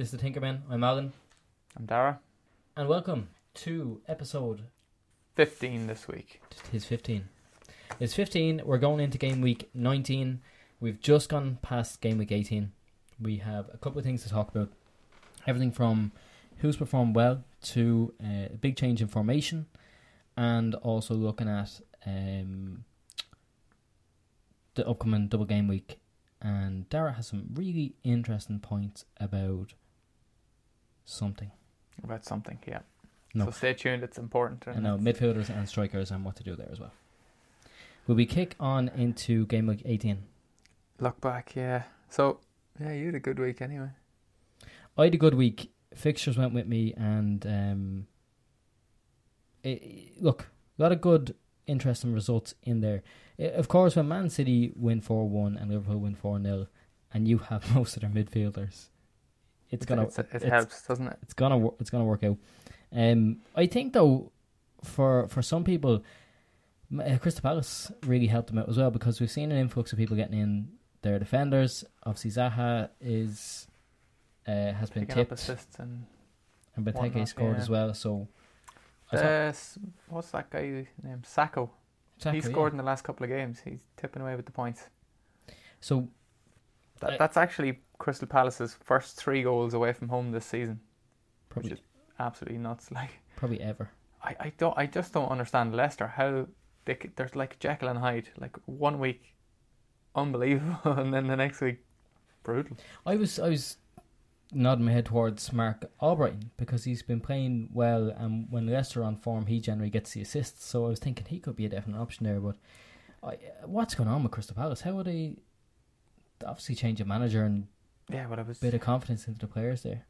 This is the Tinkerman. I'm Alan, I'm Dara. and welcome to episode 15 this week. It's 15. It's 15. We're going into game week 19. We've just gone past game week 18. We have a couple of things to talk about. Everything from who's performed well to uh, a big change in formation, and also looking at um, the upcoming double game week. And Dara has some really interesting points about something. About something, yeah. No. So stay tuned, it's important. I know midfielders and strikers and what to do there as well. Will we kick on into game week 18? Look back, yeah. So, yeah, you had a good week anyway. I had a good week. Fixtures went with me, and um, it, look, a lot of good, interesting results in there. I- of course, when Man City win 4 1 and Liverpool win 4 0, and you have most of their midfielders, it's gonna It's- it helps, doesn't it? it's gonna it's gonna work out. Um, I think though, for for some people, uh, Crystal Palace really helped them out as well because we've seen an influx of people getting in their defenders. Obviously, Zaha is uh, has been Picking up tipped, assists and and Benteke scored yeah. as well. So, uh, what's that guy named Sakho? Sakho, he yeah. scored in the last couple of games. He's tipping away with the points. So That, that's actually Crystal Palace's first three goals away from home this season. probably is- Absolutely nuts. Like probably ever. I, I don't I just don't understand Leicester how they there's like Jekyll and Hyde. Like one week, unbelievable, and then the next week, brutal. I was I was nodding my head towards Marc Albrighton because he's been playing well, and when Leicester are on form, he generally gets the assists. So I was thinking he could be a definite option there. But I, what's going on with Crystal Palace? How are they obviously change a manager and Yeah, but I was a bit of confidence into the players there?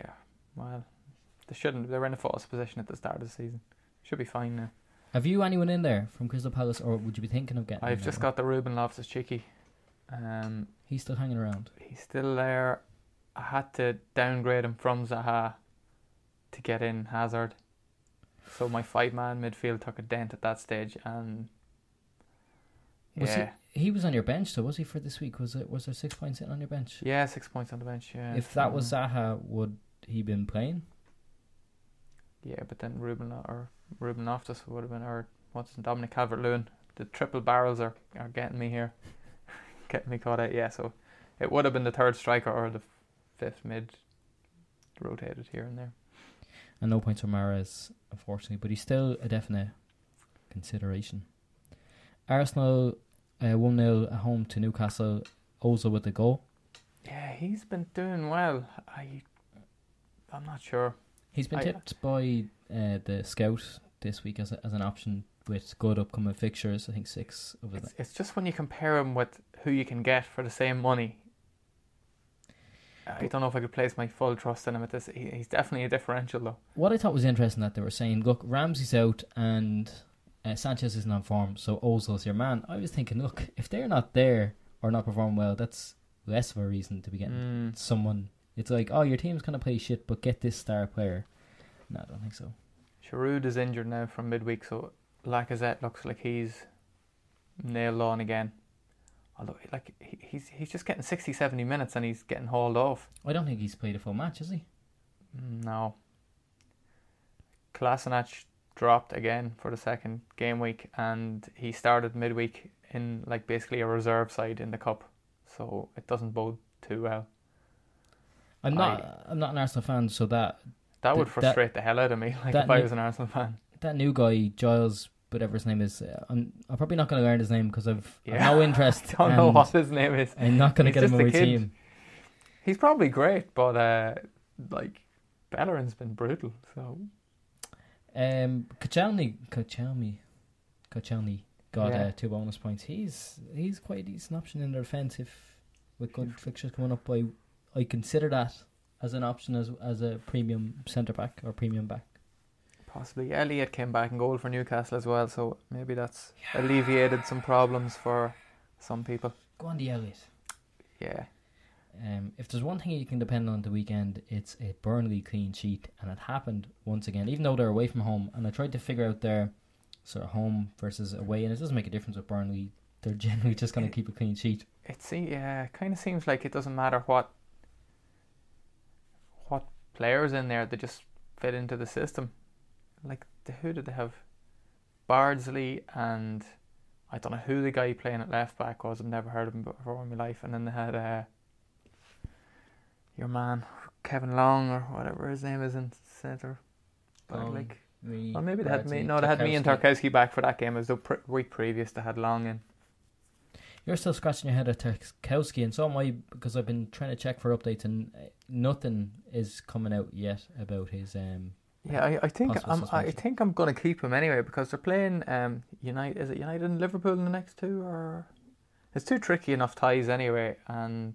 yeah. Well, they shouldn't. They were in a false position at the start of the season. Should be fine now. Have you anyone in there from Crystal Palace, or would you be thinking of getting? I've just got the Ruben Loftus Cheeky. Um, He's still hanging around. he's still there. I had to downgrade him from Zaha to get in Hazard. So my five man midfield took a dent at that stage, and Was yeah, he? He was on your bench, so was he for this week? Was it? Was there six points sitting on your bench? yeah, six points on the bench. Yeah, if that was mm. Zaha, would he been playing? Yeah, but then Ruben or Ruben Loftus would have been, or what's Dominic Calvert Lewin. The triple barrels are, are getting me here, getting me caught out. Yeah, so it would have been the third striker or the fifth mid, rotated here and there. And no points for Mahrez, unfortunately, but he's still a definite consideration. Arsenal uh, 1 0 at home to Newcastle. Ozil with the goal. Yeah, he's been doing well. I, I'm not sure. He's been I- tipped by uh, the scout this week as, a, as an option with good upcoming fixtures. I think six of It's, them. it's just when you compare him with who you can get for the same money. I don't know if I could place my full trust in him at this. He, he's definitely a differential though. What I thought was interesting that they were saying, look, Ramsey's out and uh, Sanchez isn't on form, so Ozil's your man. I was thinking, look, if they're not there or not performing well, that's less of a reason to be getting Mm. someone. It's like, oh, your team's gonna play shit, but get this star player. No, I don't think so. Giroud is injured now from midweek, so Lacazette looks like he's nailed on again. Although, like he, he's he's just getting 60, 70 minutes and he's getting hauled off. I don't think he's played a full match, has he? Mm, No. Kolasinac dropped again for the second game week, and he started midweek in like basically a reserve side in the cup, so it doesn't bode too well. I'm not. I'm not an Arsenal fan, so that That would Th- that- frustrate the hell out of me. Like if I was an Arsenal fan. that new guy Giles, whatever his name is, uh, I'm, I'm probably not going to learn his name because I've, Yeah. no interest. I don't know what his name is. I'm not going to get him a team. He's probably great, but uh, like Bellerin's been brutal. So Um, Koscielny, Koscielny, Koscielny got Yeah. uh, two bonus points. He's he's quite a decent option in the defence if with good fixtures coming up. I I consider that as an option as as a premium centre back or premium back. possibly Elliot came back and goal for Newcastle as well. So maybe that's alleviated some problems for some people. Go on, the Elliot. Yeah, Um, if there's one thing you can depend on the weekend, it's a Burnley clean sheet, and it happened once again. Even though they're away from home, and I tried to figure out their sort of home versus away, and it doesn't make a difference with Burnley. They're generally just going to keep a clean sheet. it see, yeah, kind of seems like it doesn't matter what what players in there that just fit into the system. Like the, who did they have? Bardsley and I don't know who the guy playing at left back was. I've never heard of him before in my life. And then they had uh, your man Kevin Long or whatever his name is in centre. But Um, like, Me, well, maybe they had Mee. No, they had Mee and Tarkowski. Back for that game. As the pr- week previous. They had Long in. You're still scratching your head at Tarkowski, and so am I because I've been trying to check for updates, and uh, nothing is coming out yet about his. Um, Yeah, I, I think I'm. I think I'm going to keep him anyway because they're playing um United. Is it United and Liverpool in the next two or? It's two tricky enough ties anyway, and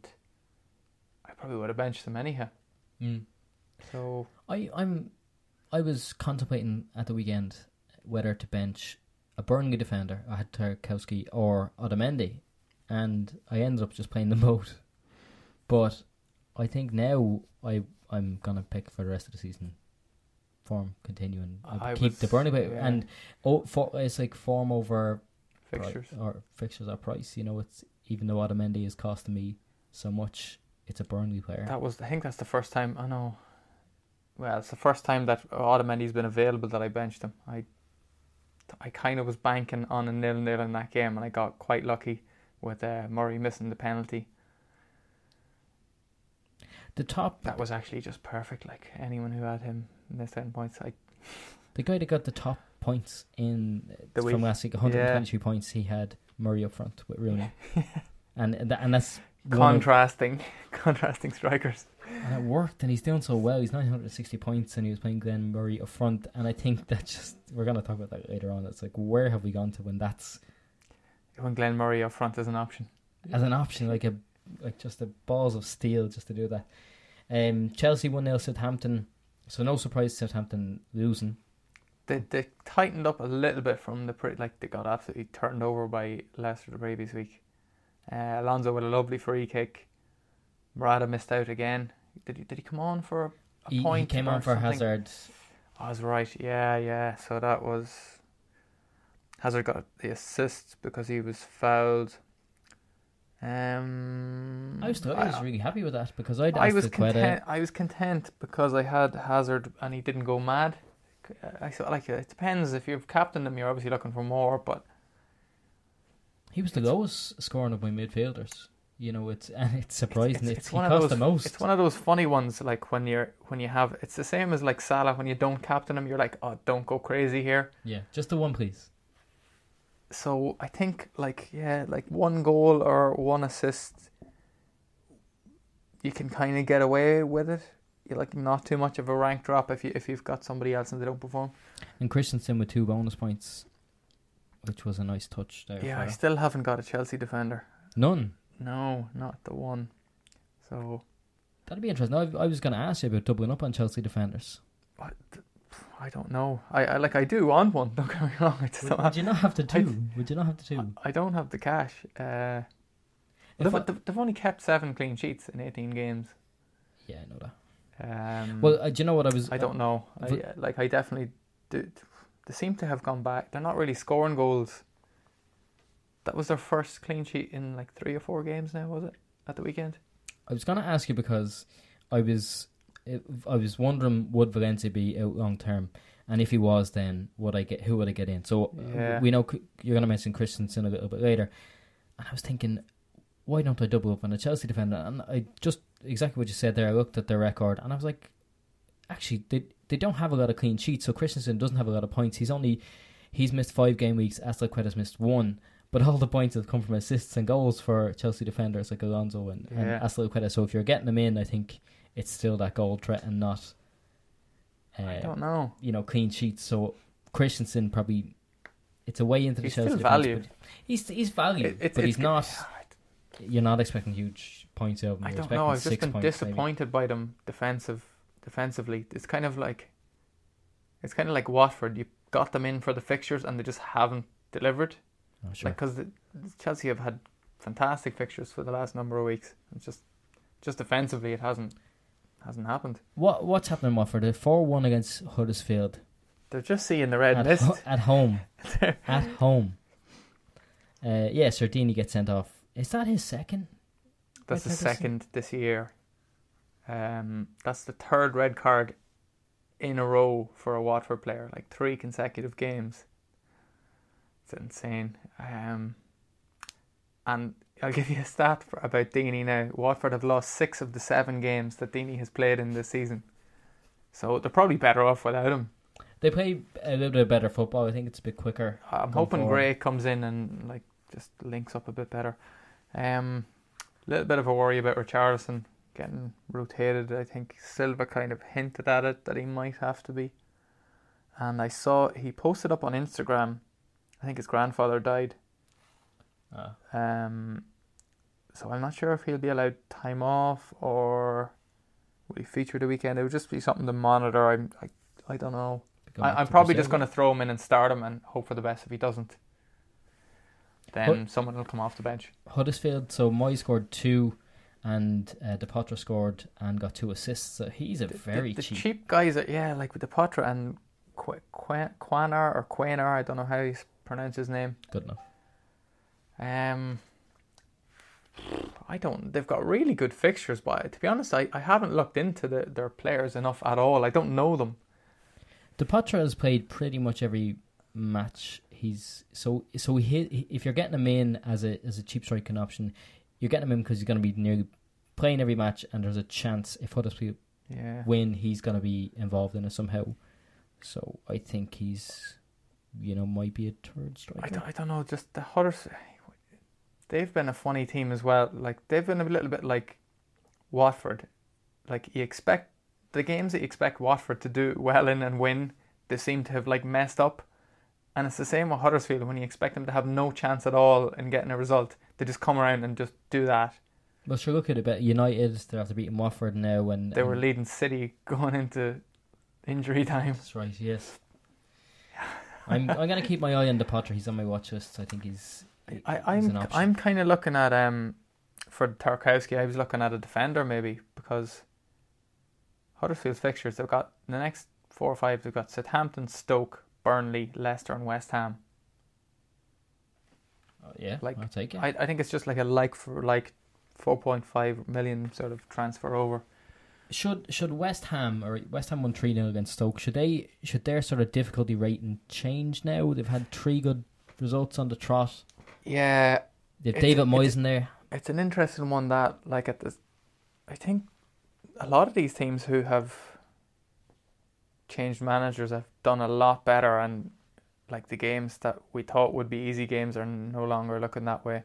probably would have benched them anyhow. mm. So I I'm I was contemplating at the weekend whether to bench a Burnley defender. I had Tarkowski or Otamendi, and I ended up just playing them both. But I think now I I'm gonna pick for the rest of the season. Form continuing. I'll keep was- the Burnley player yeah. and oh, for, it's like form over pri- fixtures. or fixtures or price. You know, it's even though Otamendi is costing me so much, it's a Burnley player. That was. I think that's the first time. I know. Well, it's the first time that Otamendi's been available that I benched him. I, I kind of was banking on a nil nil in that game, and I got quite lucky with uh, Murray missing the penalty. the top That was actually just perfect. Like anyone who had him missed ten points, I The guy that got the top points in The from week. last week, 123 points. He had Murray up front with Rooney, and and, that, and that's of- contrasting, contrasting strikers. and it worked. And he's doing so well. He's 960 points, and he was playing Glenn Murray up front. And I think that just we're gonna talk about that later on. It's like where have we gone to when that's When Glenn Murray up front is an option. as an option, like a like just the balls of steel just to do that. Um, Chelsea one 0 Southampton, so no surprise Southampton losing. They they tightened up a little bit from the pre- like they got absolutely turned over by Leicester the previous week. Uh, Alonso with a lovely free kick. Murata missed out again. Did he did he come on for a He, he point? came on for something? Hazard. I was right. Yeah, yeah. So that was Hazard got the assist because he was fouled. Um, I was, I was really happy with that because I'd I was it quite a, content. I was content because I had Hazard and he didn't go mad. I thought like it depends if you've captained him, you're obviously looking for more. But He was the lowest scoring of my midfielders. You know, it's and it's surprising. it's, It's, it's he one of those. the most. It's one of those funny ones. Like when you're when you have. It's the same as like Salah when you don't captain him. You're like, oh, don't go crazy here. yeah, just the one, please. So I think like yeah, like one goal or one assist, you can kind of get away with it. You're like not too much of a rank drop if you if you've got somebody else and they don't perform. And Christensen with two bonus points, which was a nice touch there. Yeah, I still haven't got a Chelsea defender. None. No, not the one. So That'd be interesting. I, I was going to ask you about doubling up on Chelsea defenders. I, I don't know. I, I like I do want one. Don't get me wrong. I just Would, don't would you not have the I- two? would you not have the two? I don't have the cash. Uh, they've, I- they've, only kept seven clean sheets in eighteen games. yeah, I know that. Um, Well, uh, do you know what I was? I don't know. I, uh, like I definitely do. They seem to have gone back. They're not really scoring goals. That was their first clean sheet in like three or four games now, was it? At the weekend. I was going to ask you because I was, I was wondering would Valencia be out long term, and if he was, then would I get who would I get in? So Yeah. we know you're going to mention Christensen a little bit later, and I was thinking, why don't I double up on a Chelsea defender? And I just exactly what you said there. I looked at their record, and I was like, actually, they they don't have a lot of clean sheets. So Christensen doesn't have a lot of points. He's only he's missed five game weeks. Azpilicueta's missed one. But all the points have come from assists and goals for Chelsea defenders like Alonso and, Yeah. and Azpilicueta. So if you're getting them in, I think it's still that goal threat and not, I uh, don't know. you know, clean sheets. So Christensen probably it's a way into the He's Chelsea still defense, value. but He's he's value, It- but he's not. You're not expecting huge points out of him. I don't know. I've just been points, maybe. disappointed by them defensive defensively. It's kind of like it's kind of like Watford. You got them in for the fixtures and they just haven't delivered. Oh, sure. Like because Chelsea have had fantastic fixtures for the last number of weeks. It's just just defensively it hasn't hasn't happened. what what's happening in Watford? They're four one against Huddersfield They're just seeing the red at, mist. ho- at home. at home. Uh, yeah, Sardini gets sent off. Is that his second? That's the second this year. Um, that's the third red card in a row for a Watford player, like three consecutive games. It's insane. Um, and I'll give you a stat for, about Deeney now. Watford have lost six of the seven games that Deeney has played in this season. So they're probably better off without him. They play a little bit better football. I think it's a bit quicker. I'm hoping forward. Gray comes in and like just links up a bit better. Um, little bit of a worry about Richarlison getting rotated. I think Silva kind of hinted at it that he might have to be. And I saw he posted up on Instagram. I think his grandfather died. Uh, Um, so I'm not sure if he'll be allowed time off or will he feature the weekend. It would just be something to monitor. I'm, I, I don't know. I, I'm to probably just going to throw him in and start him and hope for the best. If he doesn't, then someone will come off the bench. Huddersfield. So Mounié scored two, and uh, Depoitre scored and got two assists. So he's a The- the- very the, cheap. cheap guys. Are, yeah, like with the Potter and Qu- Qu- Quaner or Quaner. I don't know how you pronounce his name. Good enough. Um, I don't. They've got really good fixtures, but to be honest, I, I haven't looked into the, their players enough at all. I don't know them. Depoitre has played pretty much every match. He's so so he if you're getting him in as a as a cheap striking option, you're getting him in because he's going to be nearly playing every match, and there's a chance if Huddersfield Yeah. win, he's going to be involved in it somehow. So I think he's, you know, might be a third I striker. don't, I don't know. Just the Hudders, they've been a funny team as well. Like they've been a little bit like Watford. Like you expect the games that you expect Watford to do well in and win, they seem to have like messed up. And it's the same with Huddersfield. When you expect them to have no chance at all in getting a result, they just come around and just do that. Well, sure. Look at it. But United, they're after beating Watford now, and They were and- leading City going into injury time. That's right. Yes. I'm I'm gonna keep my eye on Depoitre. He's on my watch list. So I think he's. I, an I'm option. I'm kind of looking at um for Tarkowski. I was looking at a defender maybe because Huddersfield's fixtures they've got the next four or five. They've got Southampton, Stoke, Burnley, Leicester, and West Ham. Yeah, Like, I'll take it. I I think it's just like a like for like four point five million sort of transfer over. Should should West Ham or West Ham won three 0 against Stoke? Should they should their sort of difficulty rating change now? They've had three good results on the trot. Yeah, They've David Moyes in there. it's an interesting one that like at this I think a lot of these teams who have changed managers have done a lot better and like the games that we thought would be easy games are no longer looking that way.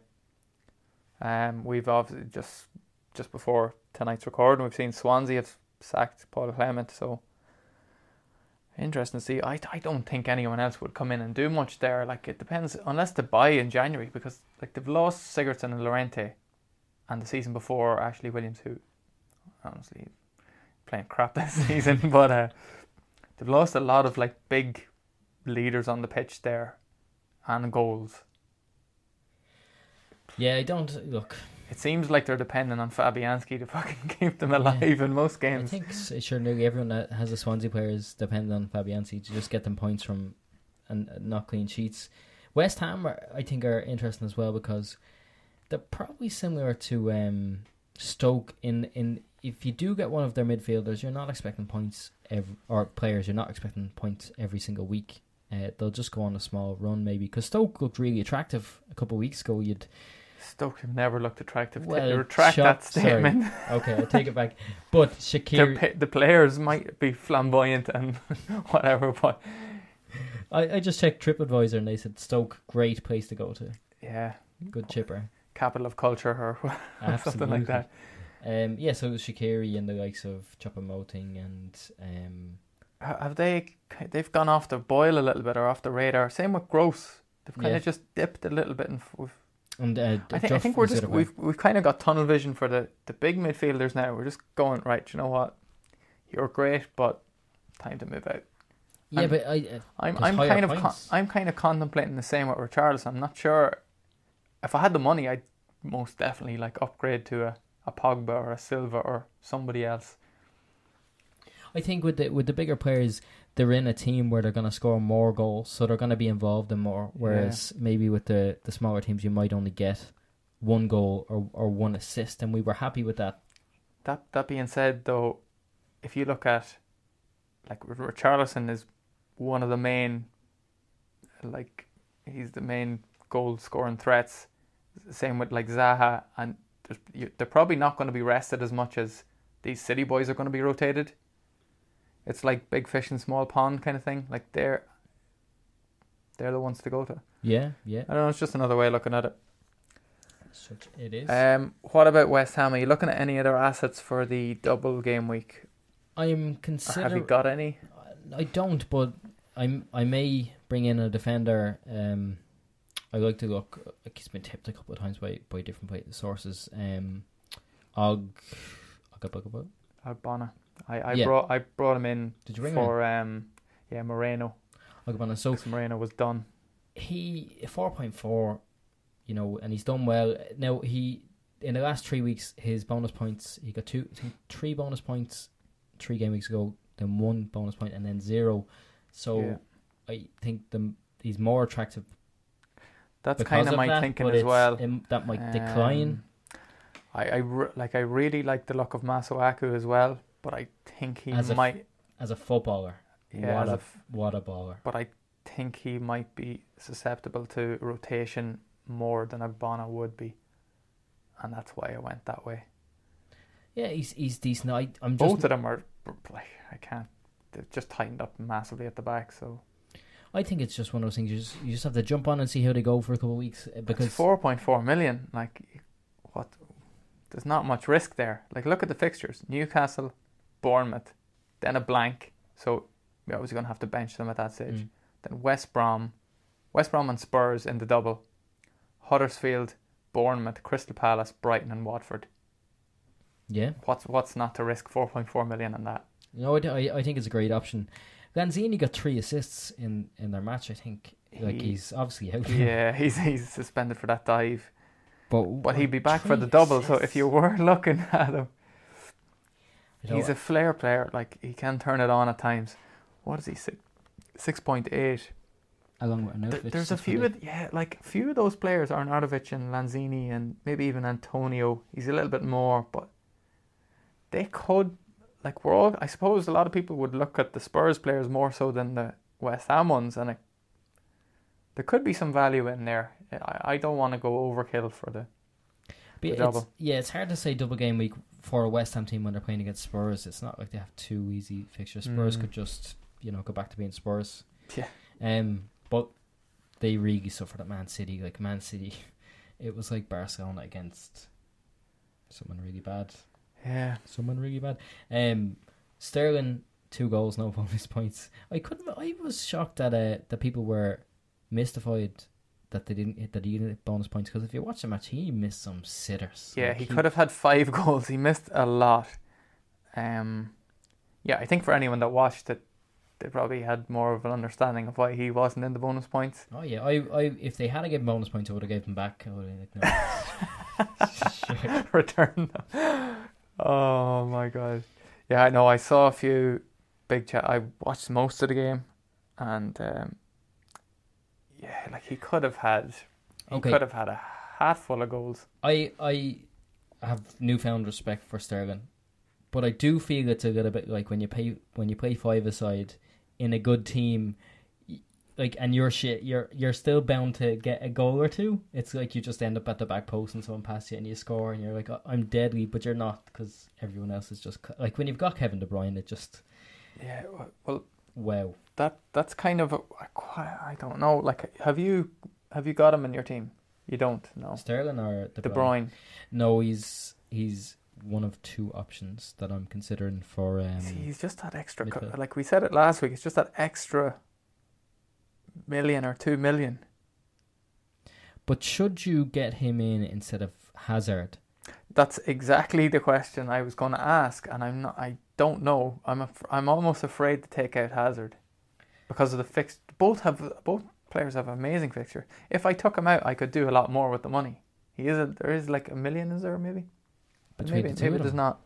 Um we've obviously just just before tonight's recording we've seen Swansea have sacked Paul Clement so interesting to see. I I don't think anyone else would come in and do much there. Like it depends unless they buy in January because like they've lost Sigurdsson and Llorente and the season before Ashley Williams who honestly playing crap this season but uh, they've lost a lot of like big leaders on the pitch there and goals. Yeah, I don't look. It seems like they're dependent on Fabianski to fucking keep them alive in most games. I think sure nearly everyone that has a Swansea player is dependent on Fabianski to just get them points from and uh, not clean sheets. West Ham, are, I think, are interesting as well because they're probably similar to um, Stoke in in if you do get one of their midfielders, you're not expecting points every, or players, you're not expecting points every single week. Uh, they'll just go on a small run maybe because Stoke looked really attractive a couple of weeks ago. You'd Stoke have never looked attractive. Well, Retract that statement. okay, I'll take it back. But the, Shakir, pa- the players might be flamboyant and whatever, but I, I just checked TripAdvisor and they said Stoke, great place to go to. yeah, Good chipper. capital of culture or something like that. Um, yeah, so Shaqiri and the likes of Choupo-Moting and um, Have they? They've gone off the boil a little bit or off the radar. Same with Gross. They've kind Yeah. of just dipped a little bit. And and uh, I think I think we're just we've we've kind of got tunnel vision for the the big midfielders now. We're just going right. You know what? You're great, but time to move out. yeah, and- but I uh, I'm I'm kind of con- I'm kind of contemplating the same with Richarlison. I'm not sure if I had the money, I'd most definitely like upgrade to a, a Pogba or a Silva or somebody else. I think with the with the bigger players, they're in a team where they're going to score more goals, so they're going to be involved in more. Whereas maybe with the the smaller teams, you might only get one goal or or one assist, and we were happy with that that that being said, though, if you look at like Richarlison is one of the main, like he's the main goal scoring threats. Same with like Zaha, and you, they're probably not going to be rested as much as these city boys are going to be rotated. It's like big fish in small pond kind of thing. Like they're they're the ones to go to. Yeah, yeah. I don't know. It's just another way of looking at it. Such it is. Um, what about West Ham? Are you looking at any other assets for the double game week? I'm Or have you got any? I don't, but I'm. I may bring in a defender. Um, I like to look. Like he's been tipped a couple of times by by different sources. Um, Og. Og- Albana. I, I Yeah. brought I brought him in Did you bring him? for um yeah Moreno. Ogbonna. So because Moreno was done. he four point four, you know, and he's done well. Now he in the last three weeks, his bonus points he got two, I think three bonus points, three game weeks ago, then one bonus point, and then zero. So Yeah. I think the he's more attractive. That's because kind of my that, thinking but as it's- well. um, that might decline. Um, I I re- like I really like the look of Masuaku as well, but I think he As a f- might as a footballer. yeah, what as a a f- what a baller. but I think he might be susceptible to rotation more than Ogbonna would be, and that's why I went that way. Yeah, he's he's decent. I, I'm just Both of them are like I can't. They've just tightened up massively at the back, so I think it's just one of those things. You just you just have to jump on and see how they go for a couple of weeks eh, because because four point four million, like what? There's not much risk there. Like look at the fixtures: Newcastle, Bournemouth, then a blank. So we're obviously going to have to bench them at that stage. Mm. Then West Brom, West Brom and Spurs in the double. Huddersfield, Bournemouth, Crystal Palace, Brighton, and Watford. yeah, What's what's not to risk 4.4 million on that? you know, I, I think it's a great option. Lanzini got three assists in, in their match. I think like He- he's obviously out. Yeah, he's he's suspended for that dive, but but he'd be back for the double. So if you were looking at him, Don't- he's a flair player. Like he can turn it on at times. What is he? Six six point eight. along with There, Arnautovic, there's a few, of, yeah, like few of those players, are Arnautovic and Lanzini, and maybe even Antonio. He's a little bit more, but they could, like, we're all. I suppose a lot of people would look at the Spurs players more so than the West Ham ones, and it, there could be some value in there. I, I don't want to go overkill for the. But it's, yeah, it's hard to say double game week for a West Ham team when they're playing against Spurs. It's not like they have two easy fixtures. Spurs Mm. could just you know go back to being Spurs. Yeah. Um, but they really suffered at Man City. Like Man City, it was like Barcelona against someone really bad. Yeah, Someone really bad. Um, Sterling two goals, no bonus points. I couldn't. I was shocked that uh, that people were mystified that they didn't hit that he didn't get bonus points because if you watch the match, he missed some sitters. yeah, Like, he could have had five goals. He missed a lot. Um, yeah, I think for anyone that watched it, they probably had more of an understanding of why he wasn't in the bonus points. Oh yeah, I, I if they had to give bonus points, I would have gave them back. I would have like, no. Return them. Oh my god. Yeah, I know. I saw a few big chat. I watched most of the game, and um, yeah, like he could have had, he Okay. could have had a hat full of goals. I I have newfound respect for Sterling, but I do feel it's a little bit like when you play when you play five aside in a good team, like and you're shit, you're you're still bound to get a goal or two. It's like you just end up at the back post and someone passes you and you score and you're like "Oh, I'm deadly, but you're not because everyone else is just like when you've got Kevin De Bruyne, it just Yeah, well, wow. that that's kind of a, I don't know. Like, have you have you got him in your team? You don't. No. Sterling or De De Bruyne? Bruyne. No, he's he's one of two options that I'm considering for. Um, See, he's just that extra. co- Like we said it last week, it's just that extra million or two million. But should you get him in instead of Hazard? That's exactly the question I was going to ask, and I'm not. I don't know. I'm. Af- I'm almost afraid to take out Hazard because of the fix. Both have. Both players have amazing fixture. If I took him out, I could do a lot more with the money. He is. A, there is like a million. Is there maybe? Between maybe the maybe there's not.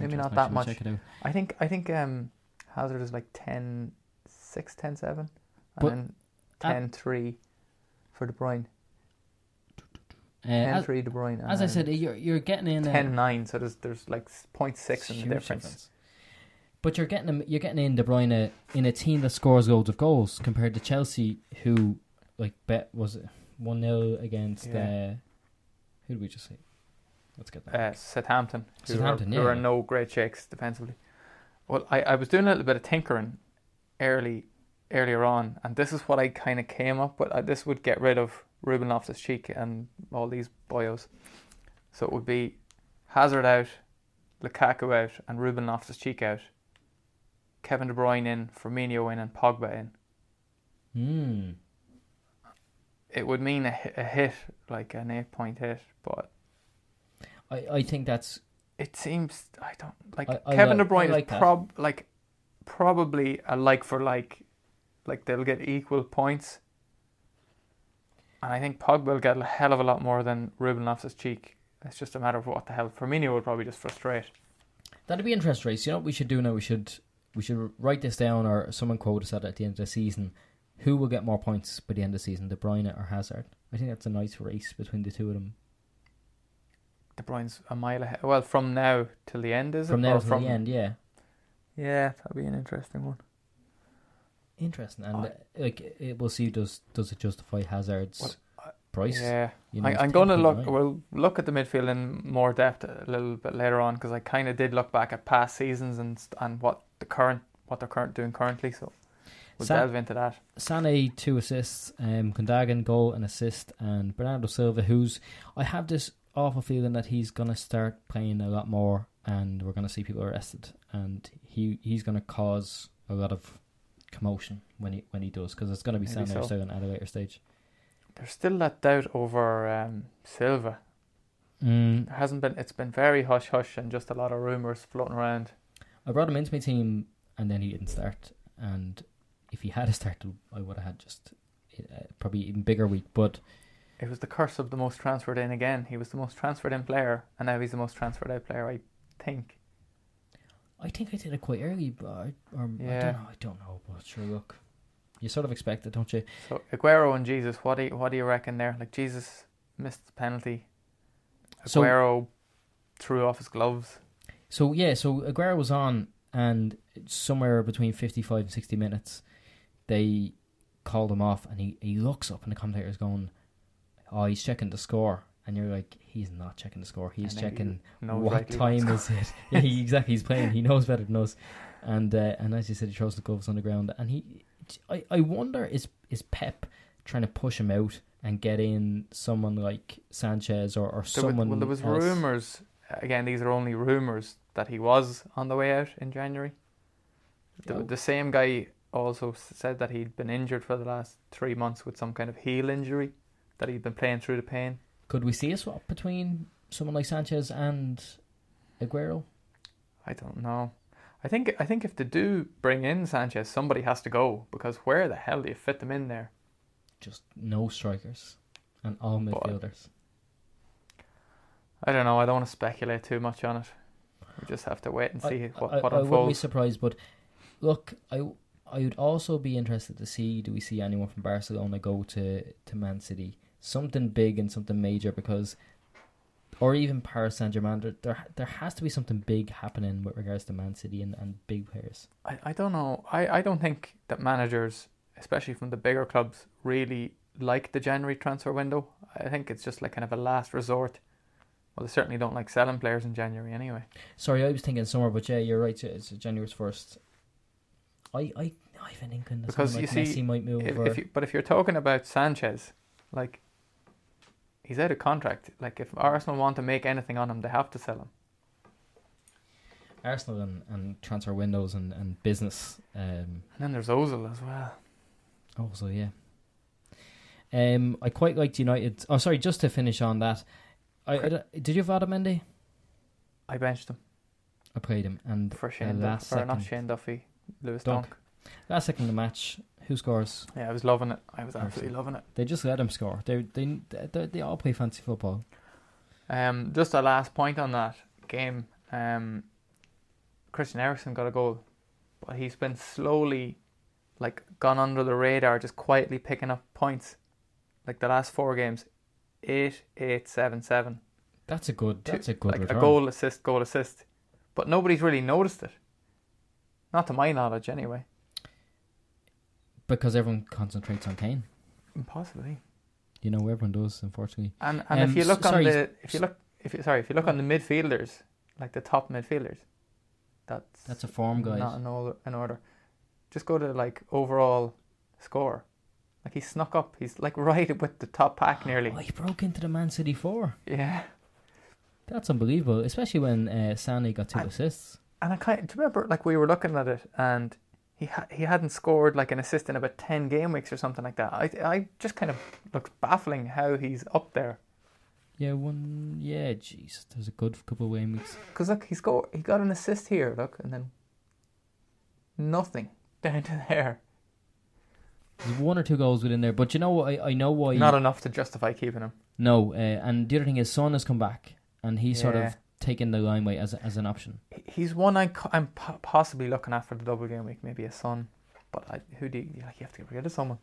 Maybe not that much. Check it out. I think. I think. Um, Hazard is like 10, 6, 10, 7, and But then at- 10, 3 for De Bruyne. Uh, 10 as, 3 De Bruyne. as I said, you're you're getting in a 10 9, so there's there's like 0.6 in the huge difference. But you're getting him, you're getting in De Bruyne in a team that scores loads of goals compared to Chelsea, who like bet was it one 0 against Yeah. uh, who did we just say? Let's get that. Uh, Southampton, who, Southampton, are, who yeah. are no great shakes defensively. Well, I, I was doing a little bit of tinkering early earlier on, and this is what I kind of came up with. Uh, this would get rid of Ruben Loftus Cheek and all these boyos. So it would be Hazard out, Lukaku out, and Ruben Loftus Cheek out. Kevin De Bruyne in, Firmino in, and Pogba in. Hmm. It would mean a, a hit, like an eight point hit, but I, I think that's it seems I don't like I- I Kevin like- De Bruyne like is that. prob like probably a like for like, like they'll get equal points. And I think Pogba will get a hell of a lot more than Ruben Loftus Cheek. It's just a matter of what the hell. Firmino will probably just frustrate. that'd be interest rates. You know what we should do now? We should we should write this down, or someone quote us at the end of the season. Who will get more points by the end of the season, De Bruyne or Hazard? I think that's a nice race between the two of them. De Bruyne's a mile ahead. Well, from now till the end, is From it? now Or to from the end, yeah. Yeah, that'll be an interesting one. Interesting, and uh, like it, we'll see. Does does it justify Hazard's Well, I- price? Yeah, You know, I, I'm going to look. point We'll look at the midfield in more depth a little bit later on because I kind of did look back at past seasons and and what the current what they're current doing currently. So we'll Sa- delve into that. Sane two assists, um, Gundogan goal and assist, and Bernardo Silva, who's I have this awful feeling that he's gonna start playing a lot more, and we're gonna see people arrested, and he he's gonna cause a lot of commotion when he when he does, because it's gonna be Sane so. so. at a later stage. There's still that doubt over um, Silva. Mm, There hasn't been. It's been very hush hush and just a lot of rumors floating around. I brought him into my team, and then he didn't start, and if he had started, I would have had just uh, probably even bigger week, but. It was the curse of the most transferred in again. He was the most transferred in player, and now he's the most transferred out player. I think. I think I did it quite early, but I, or I Yeah. don't know. I don't know, but sure, look, you sort of expect it, don't you? So Aguero and Jesus, what do you, what do you reckon there? Like Jesus missed the penalty. So- Aguero threw off his gloves. So yeah, so Aguero was on, and somewhere between fifty-five and sixty minutes, they called him off, and he, he looks up, and the commentator's going, "Oh, he's checking the score," and you're like, "He's not checking the score. He's checking what rightly time is it." yeah, he, exactly. He's playing. He knows better than us, and uh, and as you said, he throws the gloves on the ground, and he. I, I wonder is is Pep trying to push him out and get in someone like Sanchez or, or There was, someone well, there was else? rumors. Again, these are only rumors that he was on the way out in January. The, Oh. the same guy also said that he'd been injured for the last three months with some kind of heel injury, that he'd been playing through the pain. Could we see a swap between someone like Sanchez and Aguero? I don't know. I think I think if they do bring in Sanchez, somebody has to go because where the hell do you fit them in there? Just no strikers and all midfielders. I don't know. I don't want to speculate too much on it. We just have to wait and see what, I, what I wouldn't be surprised, but look, I I would also be interested to see do we see anyone from Barcelona go to to Man City, something big and something major because, or even Paris Saint Germain. There, there there has to be something big happening with regards to Man City and, and big players. I, I don't know. I, I don't think that managers, especially from the bigger clubs, really like the January transfer window. I think it's just like kind of a last resort. Well, they certainly don't like selling players in January anyway. Sorry, I was thinking summer, but yeah, you're right. It's January first. I I I have an inkling that Because like you see, Messi might move. If, if you, but if you're talking about Sanchez, like he's out of contract. Like if Arsenal want to make anything on him, they have to sell him. Arsenal and, and transfer windows and, and business. Um, And then there's Ozil as well. also, yeah. Um, I quite liked United. Oh, sorry, just to finish on that. I, I don't- did you have Adam Mendy? I benched him I played him, and for uh, Shane last Duffy, or not second, Shane Duffy, Lewis Dunk. Dunk. last second of the match, who scores? Yeah, I was loving it. I was absolutely loving it. They just let him score. They they they, they all play fancy football. Um, just a last point on that game. Um, Christian Eriksen got a goal, but he's been slowly, like, gone under the radar, just quietly picking up points. Like the last four games, eight eight seven seven. That's a good. That's a good like return. a goal assist, goal assist. But nobody's really noticed it. Not to my knowledge, anyway. because everyone concentrates on Kane. Possibly. You know, everyone does, unfortunately. And and Um, if you s- look sorry, on the if you look if you sorry if you look on the midfielders, like the top midfielders, that's That's a form guide. not in order. In order. Just go to like overall score. Like he snuck up. He's like right with the top pack nearly. Oh, he broke into the Man City four. Yeah. That's unbelievable, especially when uh, Sané got two And- assists. And I kind do you remember like we were looking at it and he ha- he hadn't scored like an assist in about ten game weeks or something like that. I I just kind of looks baffling how he's up there Yeah, one. Yeah, jeez, there's a good couple of game weeks. because look he scored he got an assist here look and then nothing down to there. There's one or two goals within there, but you know what? I, I know why. Not enough to justify keeping him. no, uh, and the other thing is, Son has come back, and he's sort Yeah. of taken the limelight as as an option. He's one I co- I'm po- possibly looking at for the double game week, maybe a son. But I, who do you like? You have to get rid of someone.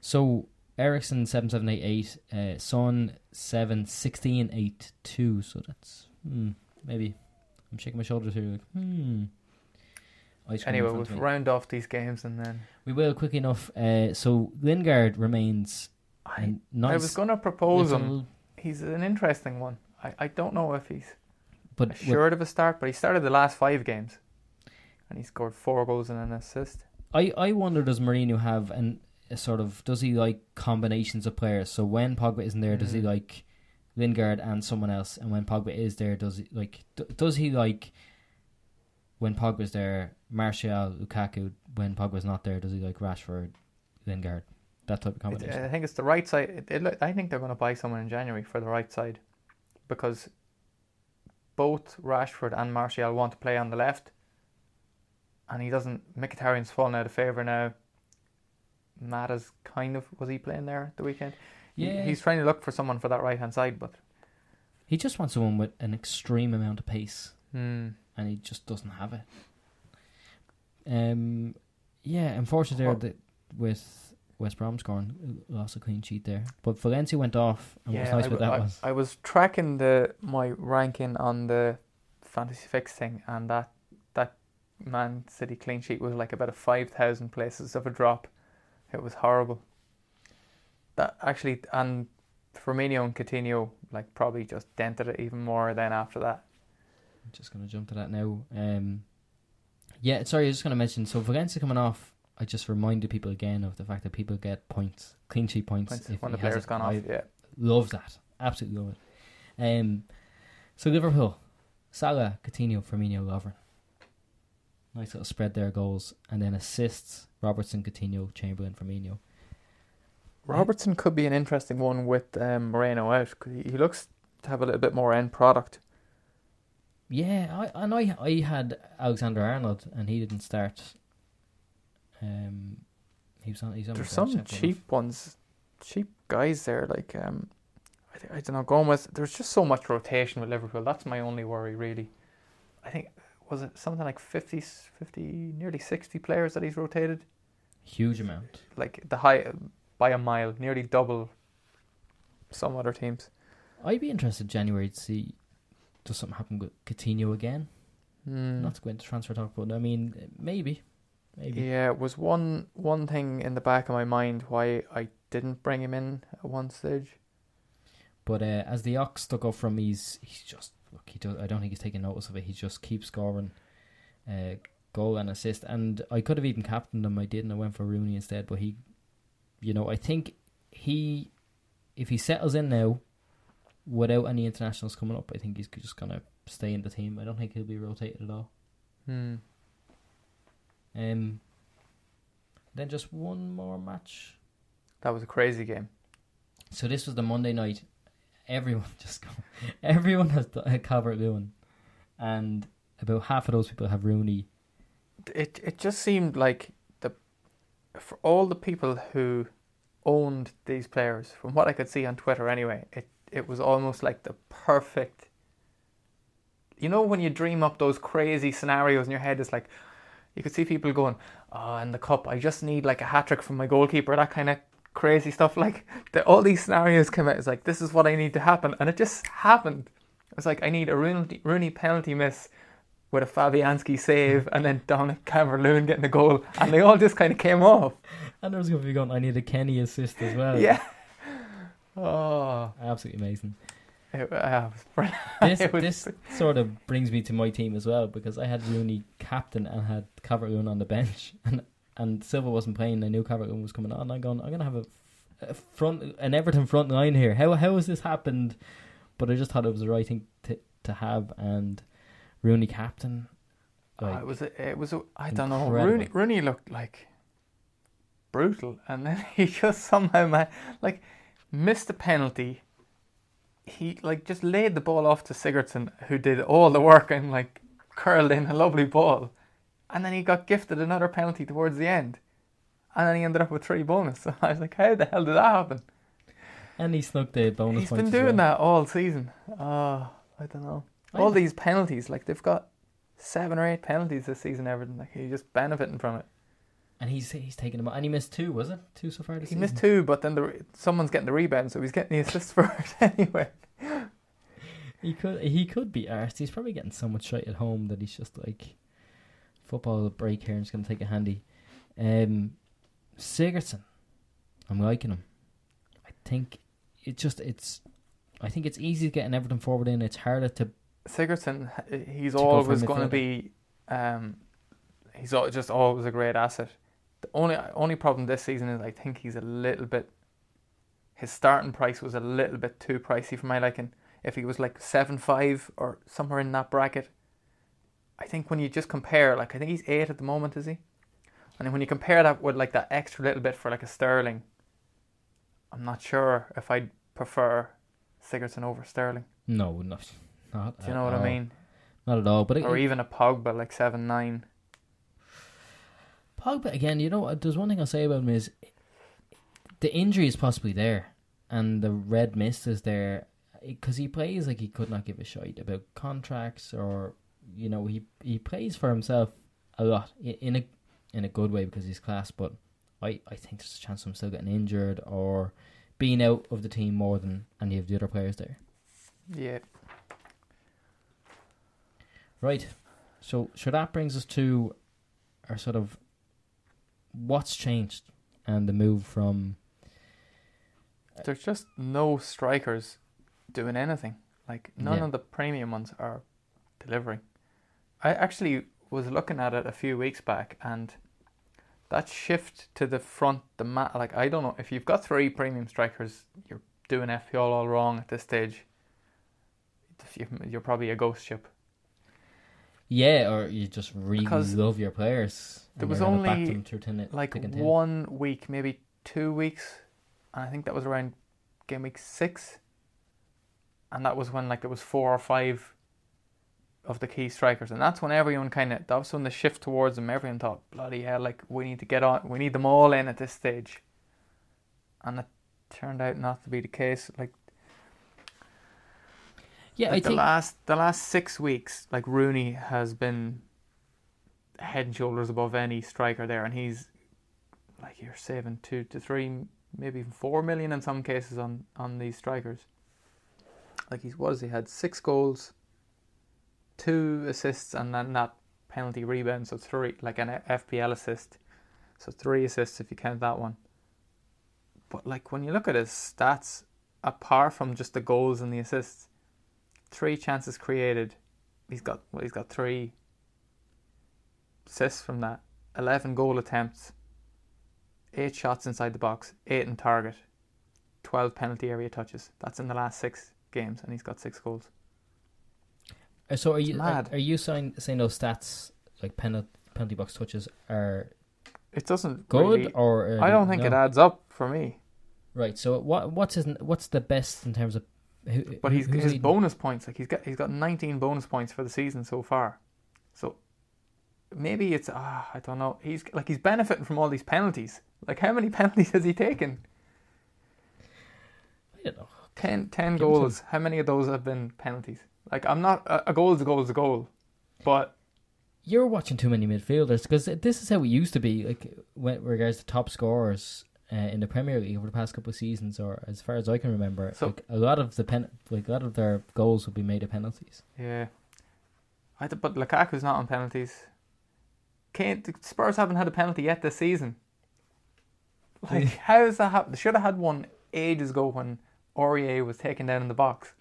So Eriksen seven seven eight eight, uh, Son seven sixteen eight two. So that's hmm, maybe. I'm shaking my shoulders here. Like hmm. Anyway, we'll round off these games and then We will quick enough. Uh, so Lingard remains I. I was going to propose him. He's an interesting one. I, I don't know if he's but assured of a start, but he started the last five games, and he scored four goals and an assist. I, I wonder does Mourinho have an a sort of does he like combinations of players? So when Pogba isn't there, does he Mm. like Lingard and someone else? And when Pogba is there, does he like d- does he like when Pogba's there, Martial, Lukaku? When Pogba's not there, does he like Rashford, Lingard? That type of combination. I think it's the right side. It, it, I think they're going to buy someone in January for the right side, because both Rashford and Martial want to play on the left, and he doesn't. Mkhitaryan's fallen out of favour now. Mata's kind of was he playing there at the weekend? He- yeah, he's trying to look for someone for that right hand side, but he just wants someone with an extreme amount of pace. hmm, and he just doesn't have it. Um, yeah, unfortunately, there that with West Brom scoring, lost a clean sheet there. But Valencia went off, and what's yeah, nice I, that I- was I was tracking the my ranking on the fantasy fix thing, and that that Man City clean sheet was like about a five thousand places of a drop. It was horrible. That actually, and Firmino and Coutinho like probably just dented it even more. Then after that, I'm just going to jump to that now. Um, yeah, sorry, I was just going to mention. So Valencia coming off, I just reminded people again of the fact that people get points, clean sheet points. once if when the player's gone I off, yeah, love that, absolutely love it. Um, so Liverpool, Salah, Coutinho, Firmino, Lovren. Nice little spread there, goals, and then assists: Robertson, Coutinho, Chamberlain, Firmino. Robertson could be an interesting one with um, Moreno out he looks to have a little bit more end product. Yeah, I and I I had Alexander Arnold, and he didn't start. Um, he was on. He's on. There's some cheap ones, cheap guys there. Like um, I, th- I don't know. Gomez. There's just so much rotation with Liverpool. That's my only worry, really. I think was it something like 50, 50 nearly sixty players that he's rotated. Huge amount. Like the high by a mile, nearly double some other teams. I'd be interested January to see does something happen with Coutinho again. Hmm. Not to go into transfer talk, but I mean maybe, maybe. Yeah, it was one one thing in the back of my mind why I didn't bring him in at one stage. But uh, as the ox stuck up from, he's he's just look. He does. I don't think he's taking notice of it. He just keeps scoring, uh, goal and assist. And I could have even captained him. I didn't. I went for Rooney instead. But he, you know, I think he, if he settles in now, without any internationals coming up, I think he's just gonna stay in the team. I don't think he'll be rotated at all. Hmm. Um. Then just one more match. That was a crazy game. So this was the Monday night. Everyone just go, everyone has Calvert Lewin, and about half of those people have Rooney. it it just seemed like the for all the people who owned these players, from what I could see on Twitter anyway, it it was almost like the perfect. You know when you dream up those crazy scenarios in your head, it's like you could see people going, "Oh, in the cup, I just need like a hat trick from my goalkeeper." That kind of crazy stuff. Like the, all these scenarios came out. It's like this is what I need to happen, and it just happened. It's like I need a Rooney, Rooney penalty miss with a Fabianski save, and then Dominic Calvert-Lewin getting the goal, and they all just kind of came off. And I was going to be going. I need a Kenny assist as well. Yeah. Oh, absolutely amazing. It, uh, this it this sort of brings me to my team as well because I had Rooney captain and had Calvert Lewin on the bench and and Silva wasn't playing. I knew Calvert Lewin was coming on. I'm going. I'm gonna have a, a front an Everton front line here. How how has this happened? But I just thought it was the right thing to to have and Rooney captain. Oh, Like, it was a, it was a, I don't know. Rooney Rooney looked like brutal, and then he just somehow man, like missed the penalty. He like just laid the ball off to Sigurdsson, who did all the work and like curled in a lovely ball, and then he got gifted another penalty towards the end, and then he ended up with three bonus. So I was like, how the hell did that happen? and he snuck the bonus He's been doing well. that all season. Oh, I don't know. I All know. these penalties, like they've got seven or eight penalties this season. Everton, like he's just benefiting from it. And he's he's taken them. out, And he missed two, was it? Two so far this He season. missed two, but then the someone's getting the rebound, so he's getting the assist for it anyway. He could he could be arsed. He's probably getting so much shit at home that he's just like football break here and just gonna take a handy. Um Sigurdsson. I'm liking him. I think it just it's I think it's easy to get an Everton forward in. It's harder to Sigurdsson, he's To go always going to be, um, he's just always a great asset. The only only problem this season is I think he's a little bit. His starting price was a little bit too pricey for my liking. If he was like seven five or somewhere in that bracket, I think when you just compare, like I think he's eight at the moment, is he? And then when you compare that with like that extra little bit for like a Sterling, I'm not sure if I'd prefer Sigurdsson over Sterling. No, not not Do you know what all. I mean? Not at all. But it, or even a Pogba like seven nine. Pogba again. You know, there's one thing I'll say about him is the injury is possibly there, and the red mist is there because he plays like he could not give a shit about contracts or you know he he plays for himself a lot in a in a good way because he's class. But I I think there's a chance of him still getting injured or being out of the team more than any of the other players there. Yeah, Right. So, so that brings us to our sort of what's changed and the move from uh, there's just no strikers doing anything. Like none Yeah. of the premium ones are delivering. I actually was looking at it a few weeks back, and that shift to the front, the mat. Like I don't know if you've got three premium strikers, you're doing FPL all wrong at this stage. You- You're probably a ghost ship. Yeah, or you just really Because love your players. and there was you're gonna back only, them through tin- like thick and thin. one week, maybe two weeks, and I think that was around game week six, and that was when like there was four or five of the key strikers, and that's when everyone kind of that was when the shift towards them. Everyone thought, bloody hell, like we need to get on, we need them all in at this stage, and it turned out not to be the case. Like, Yeah, like I the think last the last six weeks, like Rooney has been head and shoulders above any striker there, and he's like you're saving two to three, maybe even four million in some cases on on these strikers. Like he was, he had six goals, two assists, and then that penalty rebound, so three, like an FPL assist, so three assists if you count that one. But like when you look at his stats, apart from just the goals and the assists, three chances created. He's got well, he's got three assists from that. Eleven goal attempts. Eight shots inside the box. Eight in target. Twelve penalty area touches. That's in the last six games, and he's got six goals. Uh, so. Are you are, are you saying saying those stats like penalty penalty box touches are It doesn't good really- or are I don't think no? it adds up for me. Right. So what what's his what's the best in terms of who, But he's his leading? bonus points. Like he's got he's got 19 bonus points for the season so far. So maybe it's ah I don't know. He's like he's benefiting from all these penalties. Like how many penalties has he taken? I don't know. 10, 10 Give him some. goals. How many of those have been penalties? Like I'm not a, a goal is a goal is a goal, but You're watching too many midfielders because this is how it used to be. Like when regards to top scorers, uh, in the Premier League over the past couple of seasons, or as far as I can remember, So- like a lot of the pen, like a lot of their goals will be made of penalties. Yeah. I th- but Lukaku's not on penalties. Kane, the Spurs haven't had a penalty yet this season. Like, how has that happened? They should have had one ages ago when Aurier was taken down in the box.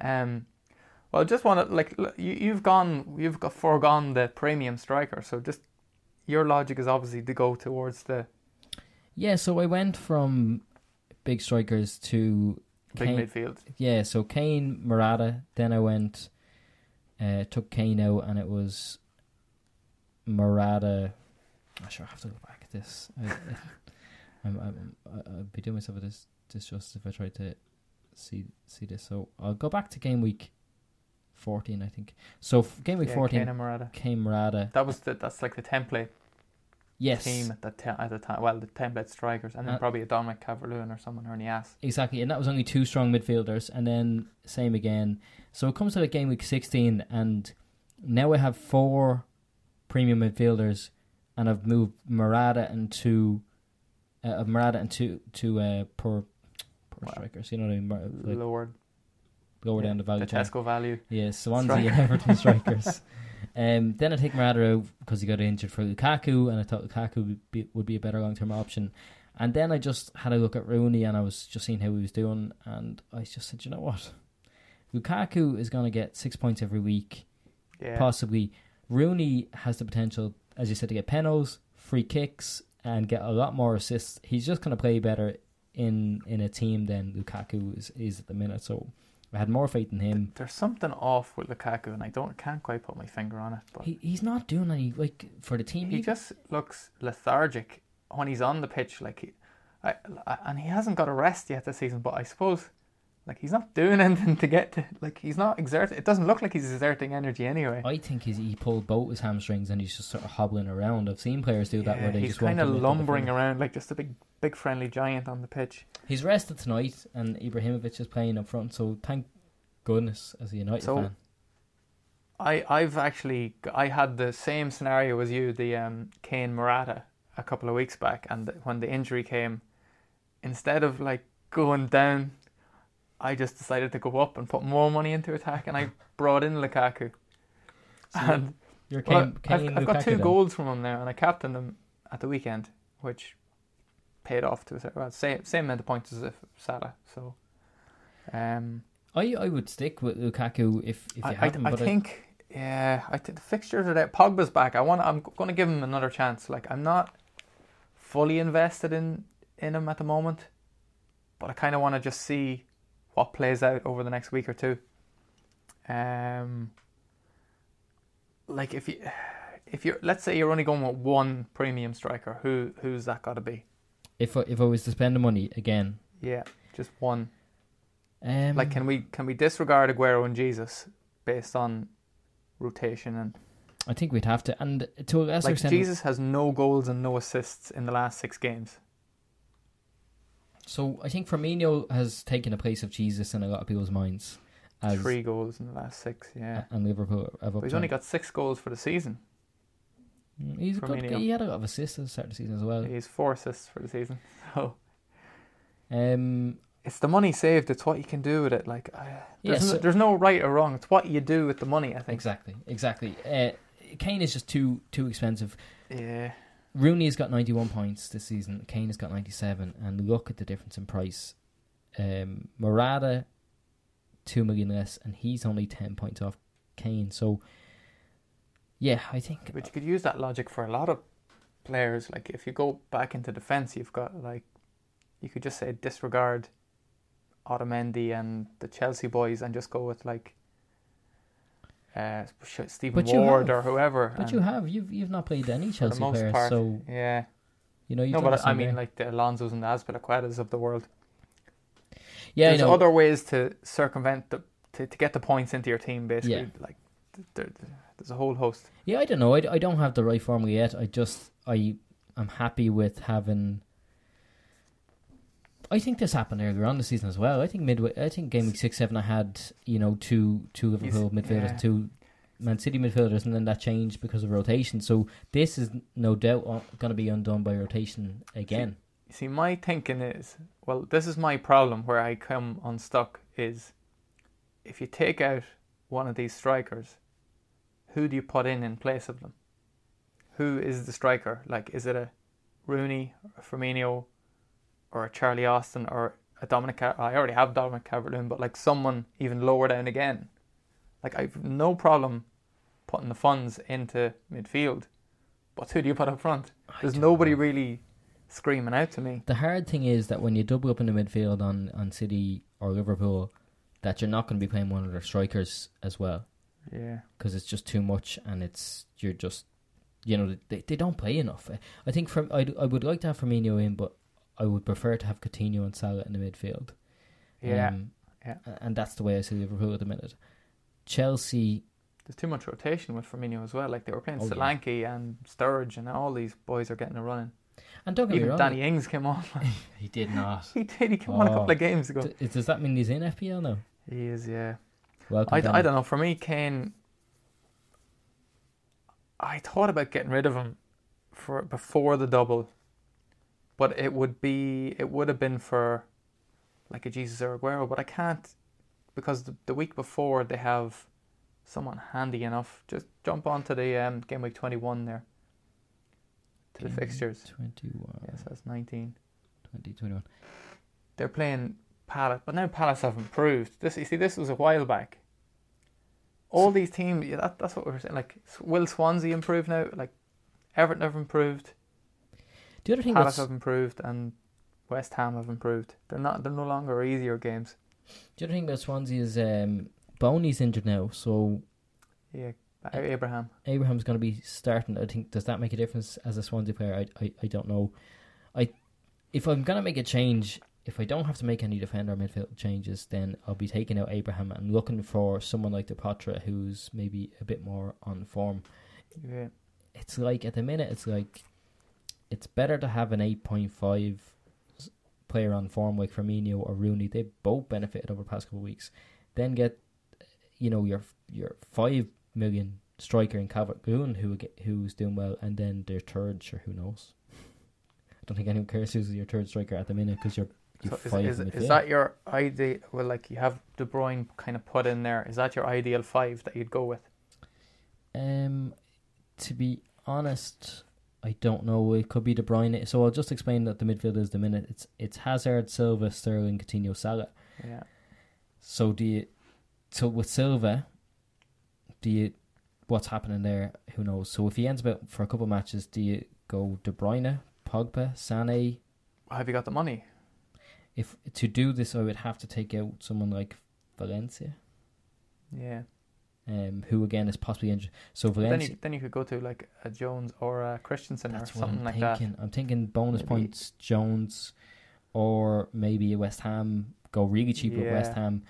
Um, well, just want to like you, you've gone, you've got foregone the premium striker, so just your logic is obviously to go towards the Yeah, so I went from big strikers to big Kane. midfield. Yeah, so Kane, Morata. Then I went, uh, took Kane out, and it was Morata. I'm sure I have to go back at this. I, I'm, I'm, I- I'd be doing myself a dis- disjustice if I tried to see see this. So I'll go back to game week fourteen, I think. So f- game week Yeah, fourteen, Kane and Morata. Kane, Morata. That was the that's like the template Yes, team at the te- at the time. Well, the ten template strikers, and then Uh, probably a Dominic Calvert-Lewin or someone or an ass. Exactly, and that was only two strong midfielders, and then same again. So it comes to the game week sixteen, and now we have four premium midfielders, and I've moved Morata and two, uh, of Morata and two to uh, poor, poor Wow. strikers. You know what I mean? Like Lowered lower yeah, down the value the. Tesco value. Yeah, Swansea Striker. and Everton strikers. Um, then I take Morata out because he got injured for Lukaku, and I thought Lukaku would be, would be a better long term option. And then I just had a look at Rooney, and I was just seeing how he was doing, and I just said, you know what, Lukaku is going to get six points every week, Yeah, possibly. Rooney has the potential, as you said, to get penalties, free kicks, and get a lot more assists. He's just going to play better in in a team than Lukaku is, is at the minute. So I had more faith in him. there's something off with Lukaku, and I don't can't quite put my finger on it. But He he's not doing any like for the team. he even- just looks lethargic when he's on the pitch. Like, he, I, I, and he hasn't got a rest yet this season. But I suppose, like, he's not doing anything to get to. Like, he's not exerting. It doesn't look like he's exerting energy anyway. I think he's, he pulled both his hamstrings and he's just sort of hobbling around. I've seen players do that Yeah, where they he's just kind of commit to the lumbering around like just a big, big friendly giant on the pitch. He's rested tonight, and Ibrahimovic is playing up front. So thank goodness as a United So- fan. I I've actually I had the same scenario as you, the um, Kane Morata, a couple of weeks back, and when the injury came, instead of like going down, I just decided to go up and put more money into attack, and I brought in Lukaku. So and You're well, Kane, Kane I've, I've got two then. goals from him now, and I captained him at the weekend, which paid off to a certain well, same same amount of points as if Salah. So, um, I I would stick with Lukaku if if you I, I, him. I but think yeah, I think the fixtures are there. Pogba's back. I want. I'm going to give him another chance. Like I'm not fully invested in in him at the moment, but I kind of want to just see what plays out over the next week or two. Um, like if you if you're let's say you're only going with one premium striker, who who's that got to be? If I, if I was to spend the money again, Yeah, just one. um, Like, can we can we disregard Aguero and Jesus based on rotation and I think we'd have to, and to a lesser like extent, Jesus has no goals and no assists in the last six games. So I think Firmino has taken the place of Jesus in a lot of people's minds. As Three goals in the last six, yeah. and Liverpool have he's only got six goals for the season. He's a good. Firmino. He had a lot of assists at the start of the season as well. He's four assists for the season. So Um, it's the money saved. It's what you can do with it. Like uh, there's, Yes. no, there's no right or wrong. It's what you do with the money. I think. exactly, exactly. Uh, Kane is just too too expensive. Yeah. Rooney's got ninety one points this season. Kane has got ninety seven, and look at the difference in price. Um, Morata, two million less, and he's only ten points off Kane. So, yeah, I think But you could use that logic for a lot of players. Like if you go back into defense, you've got like you could just say disregard Otamendi and the Chelsea boys and just go with like uh, Stephen Ward have. or whoever. But you have you've you've not played any for the Chelsea most players, part, so yeah. you know you No, but I mean like the Alonso's and the Azpilicuetas of the world. yeah, There's other ways to circumvent the to, to get the points into your team. Basically, Yeah. like th- there, there's a whole host. Yeah, I don't know. I, I don't have the right formula yet. I just I I'm happy with having. I think this happened earlier on the season as well. I think midway. I think game week six seven. I had you know two two Liverpool midfielders, yeah. two Man City midfielders, and then that changed because of rotation. So this is no doubt going to be undone by rotation again. You see, my thinking is well, this is my problem where I come unstuck is if you take out one of these strikers, who do you put in in place of them? Who is the striker? Like, is it a Rooney, a Firmino, or a Charlie Austin, or a Dominic? I already have Dominic Calvert-Lewin, but like someone even lower down again. Like, I've no problem putting the funds into midfield, but who do you put up front? There's nobody know. really screaming out to me. The hard thing is that when you double up in the midfield on, on City or Liverpool, that you're not going to be playing one of their strikers as well. Yeah. Because it's just too much, and it's you're just, you know, they they don't play enough. I think from I I would like to have Firmino in, but I would prefer to have Coutinho and Salah in the midfield. Yeah. Um, yeah. And that's the way I see Liverpool at the minute. Chelsea. There's too much rotation with Firmino as well. Like they were playing oh, Solanke yeah. and Sturridge, and all these boys are getting a running. And don't get Even me wrong, Danny Ings came on. he did not. he did. He came oh. on a couple of games ago. D- does that mean he's in FPL now? He is, yeah. Welcome, I, I don't know. For me, Kane. I thought about getting rid of him for before the double, but it would be it would have been for like a Jesus or Aguero, but I can't because the, the week before they have someone handy enough. Just jump onto the um, game week twenty one there to game the fixtures. Twenty one. Yes, that's 19. 20, 21. They're playing Palace, but now Palace have improved. This you see, this was a while back. All these teams, yeah, that, that's what we are saying. Like, will Swansea improve now? Like, Everton have improved. The other thing Palace have improved, and West Ham have improved. They're not. They're no longer easier games. The other thing about Swansea is um, Bony's injured now, so yeah, Abraham. Abraham's going to be starting. I think does that make a difference as a Swansea player? I I, I don't know. I if I'm going to make a change, if I don't have to make any defender midfield changes, then I'll be taking out Abraham and looking for someone like Depoitre who's maybe a bit more on form. Yeah. It's like at the minute, it's like it's better to have an eight point five player on form like Firmino or Rooney. They both benefited over the past couple of weeks. Then get you know your your five million striker in Calvert Lewin who who's doing well, and then their third, sure, who knows. I don't think anyone cares who's your third striker at the minute because you're so is, is, is, that your ideal? Well, like you have De Bruyne kind of put in there. Is that your ideal five that you'd go with? Um, to be honest, I don't know. It could be De Bruyne. So I'll just explain that the midfield is the minute. It's it's Hazard, Silva, Sterling, Coutinho, Salah. Yeah. So do you? So with Silva, do you? What's happening there? Who knows? So if he ends up for a couple of matches, do you go De Bruyne, Pogba, Sané? Have you got the money? If to do this, I would have to take out someone like Valencia. Yeah. Um, who again is possibly injured. So Valencia. Then you, then you could go to like a Jones or a Christensen or something like thinking. that. I'm thinking bonus maybe. points Jones, or maybe a West Ham go really cheap yeah. with West Ham.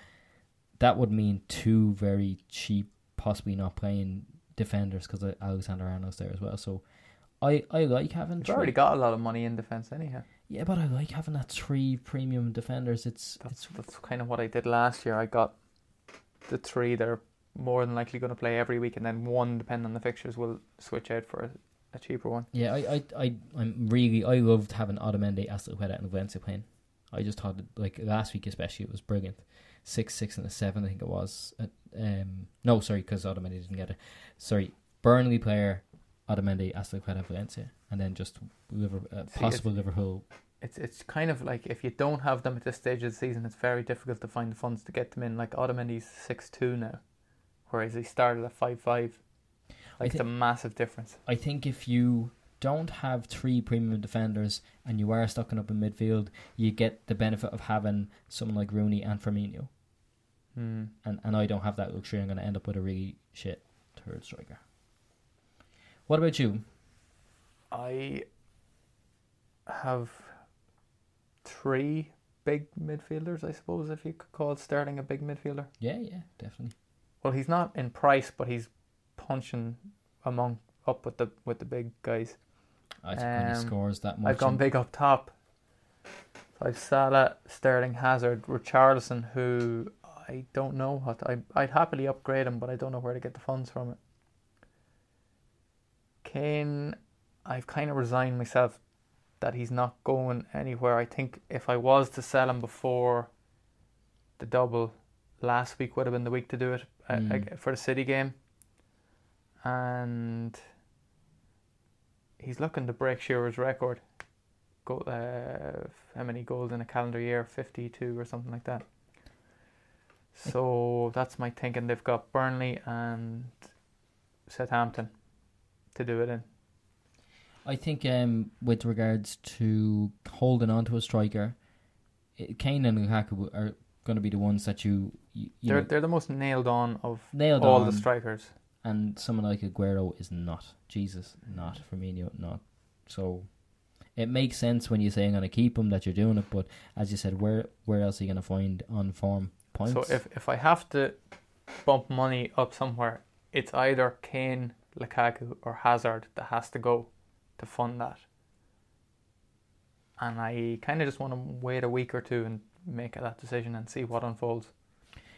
That would mean two very cheap, possibly not playing defenders because Alexander Arnold's there as well. So I I like having. You've already got a lot of money in defense anyhow. Yeah, but I like having that three premium defenders. It's that's it's, that's kind of what I did last year. I got the three that are more than likely going to play every week, and then one, depending on the fixtures, will switch out for a, a cheaper one. Yeah, I, I, I, I'm really, I loved having Otamendi, Azpilicueta, and Valencia playing. I just thought, like last week especially, it was brilliant. Six, six, and a seven, I think it was. Uh, um, no, sorry, because Otamendi didn't get it. Sorry, Burnley player, Otamendi, Azpilicueta, Valencia and then just Liverpool, uh, possible Liverpool. It's it's kind of like if you don't have them at this stage of the season, it's very difficult to find the funds to get them in. Like Otamendi's six two now, whereas he started at five five. Like th- it's a massive difference. I think if you don't have three premium defenders and you are stocking up in midfield, you get the benefit of having someone like Rooney and Firmino. Hmm. And and I don't have that luxury. I'm going to end up with a really shit third striker. What about you? I have three big midfielders, I suppose, if you could call Sterling a big midfielder. Yeah, yeah, definitely. Well, he's not in price, but he's punching among up with the with the big guys. I think um, when he scores that much. I've gone big up top. So I've Salah, Sterling, Hazard, Richarlison, who I don't know what I I'd happily upgrade him, but I don't know where to get the funds from it. Kane I've kind of resigned myself that he's not going anywhere. I think if I was to sell him before the double, last week would have been the week to do it uh, Mm. uh, for the City game, and he's looking to break Shearer's record. Go, uh, how many goals in a calendar year? Fifty-two or something like that. So that's my thinking. They've got Burnley and Southampton to do it in. I think um, with regards to holding on to a striker, Kane and Lukaku are going to be the ones that you, you, you they're know, they're the most nailed on of nailed all on. the strikers. and someone like Aguero is not. Jesus, not Firmino, not. So it makes sense when you say I'm going to keep him that you're doing it, but as you said, where where else are you going to find on form points? So if if I have to bump money up somewhere, it's either Kane, Lukaku, or Hazard that has to go to fund that. And I kind of just want to wait a week or two and make that decision and see what unfolds.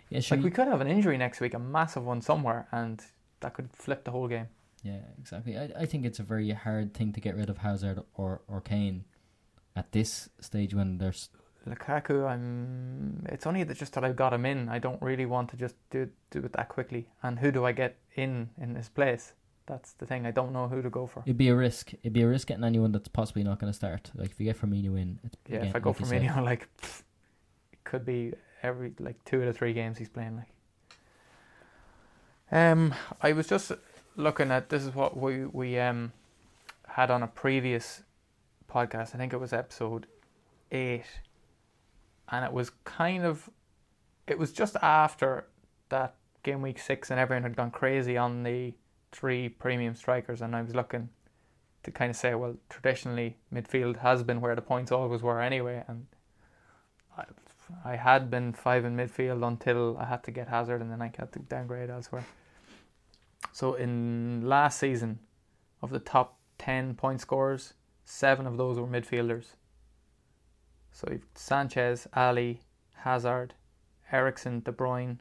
yeah, Like we could have an injury next week, a massive one somewhere, and that could flip the whole game. yeah, exactly. I I think it's a very hard thing to get rid of Hazard or or Kane at this stage when there's Lukaku, I'm. It's only that just that I've got him in. I don't really want to just do do it that quickly. And who do I get in in his place? That's the thing. I don't know who to go for. it'd be a risk. It'd be a risk getting anyone that's possibly not going to start. Like if you get Firmino in, it's, Yeah, again, if I go like said, like pff, it could be every like two of three games he's playing. Like, um, I was just looking at this is what we we um had on a previous podcast. I think it was episode eight, and it was kind of it was just after that game week six, and everyone had gone crazy on the three premium strikers, and I was looking to kind of say, well, traditionally midfield has been where the points always were anyway, and I, I had been five in midfield until I had to get Hazard, and then I had to downgrade elsewhere. So in last season, of the top ten point scorers, seven of those were midfielders. So you've Sanchez, Alli, Hazard, Eriksen, De Bruyne,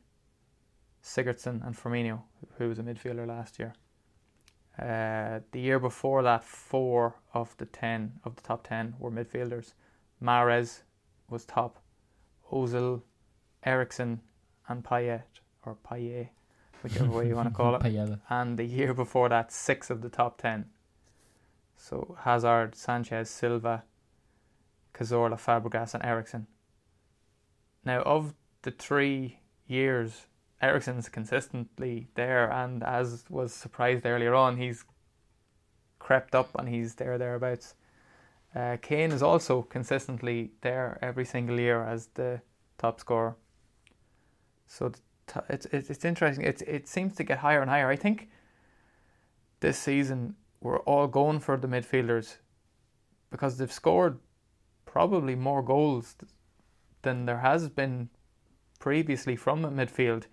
Sigurdsson, and Firmino, who was a midfielder last year. Uh, the year before that, four of the ten of the top ten were midfielders. Mahrez was top. Ozil, Eriksen, and Payet or Payet, whichever way you want to call it. And the year before that, six of the top ten. So Hazard, Sanchez, Silva, Cazorla, Fabregas, and Eriksen. Now, of the three years, Eriksen's consistently there, and as was surprised earlier on, he's crept up and he's there thereabouts. Uh, Kane is also consistently there every single year as the top scorer. So t- it's it's it's interesting. It it seems to get higher and higher. I think this season we're all going for the midfielders because they've scored probably more goals than there has been previously from a midfield.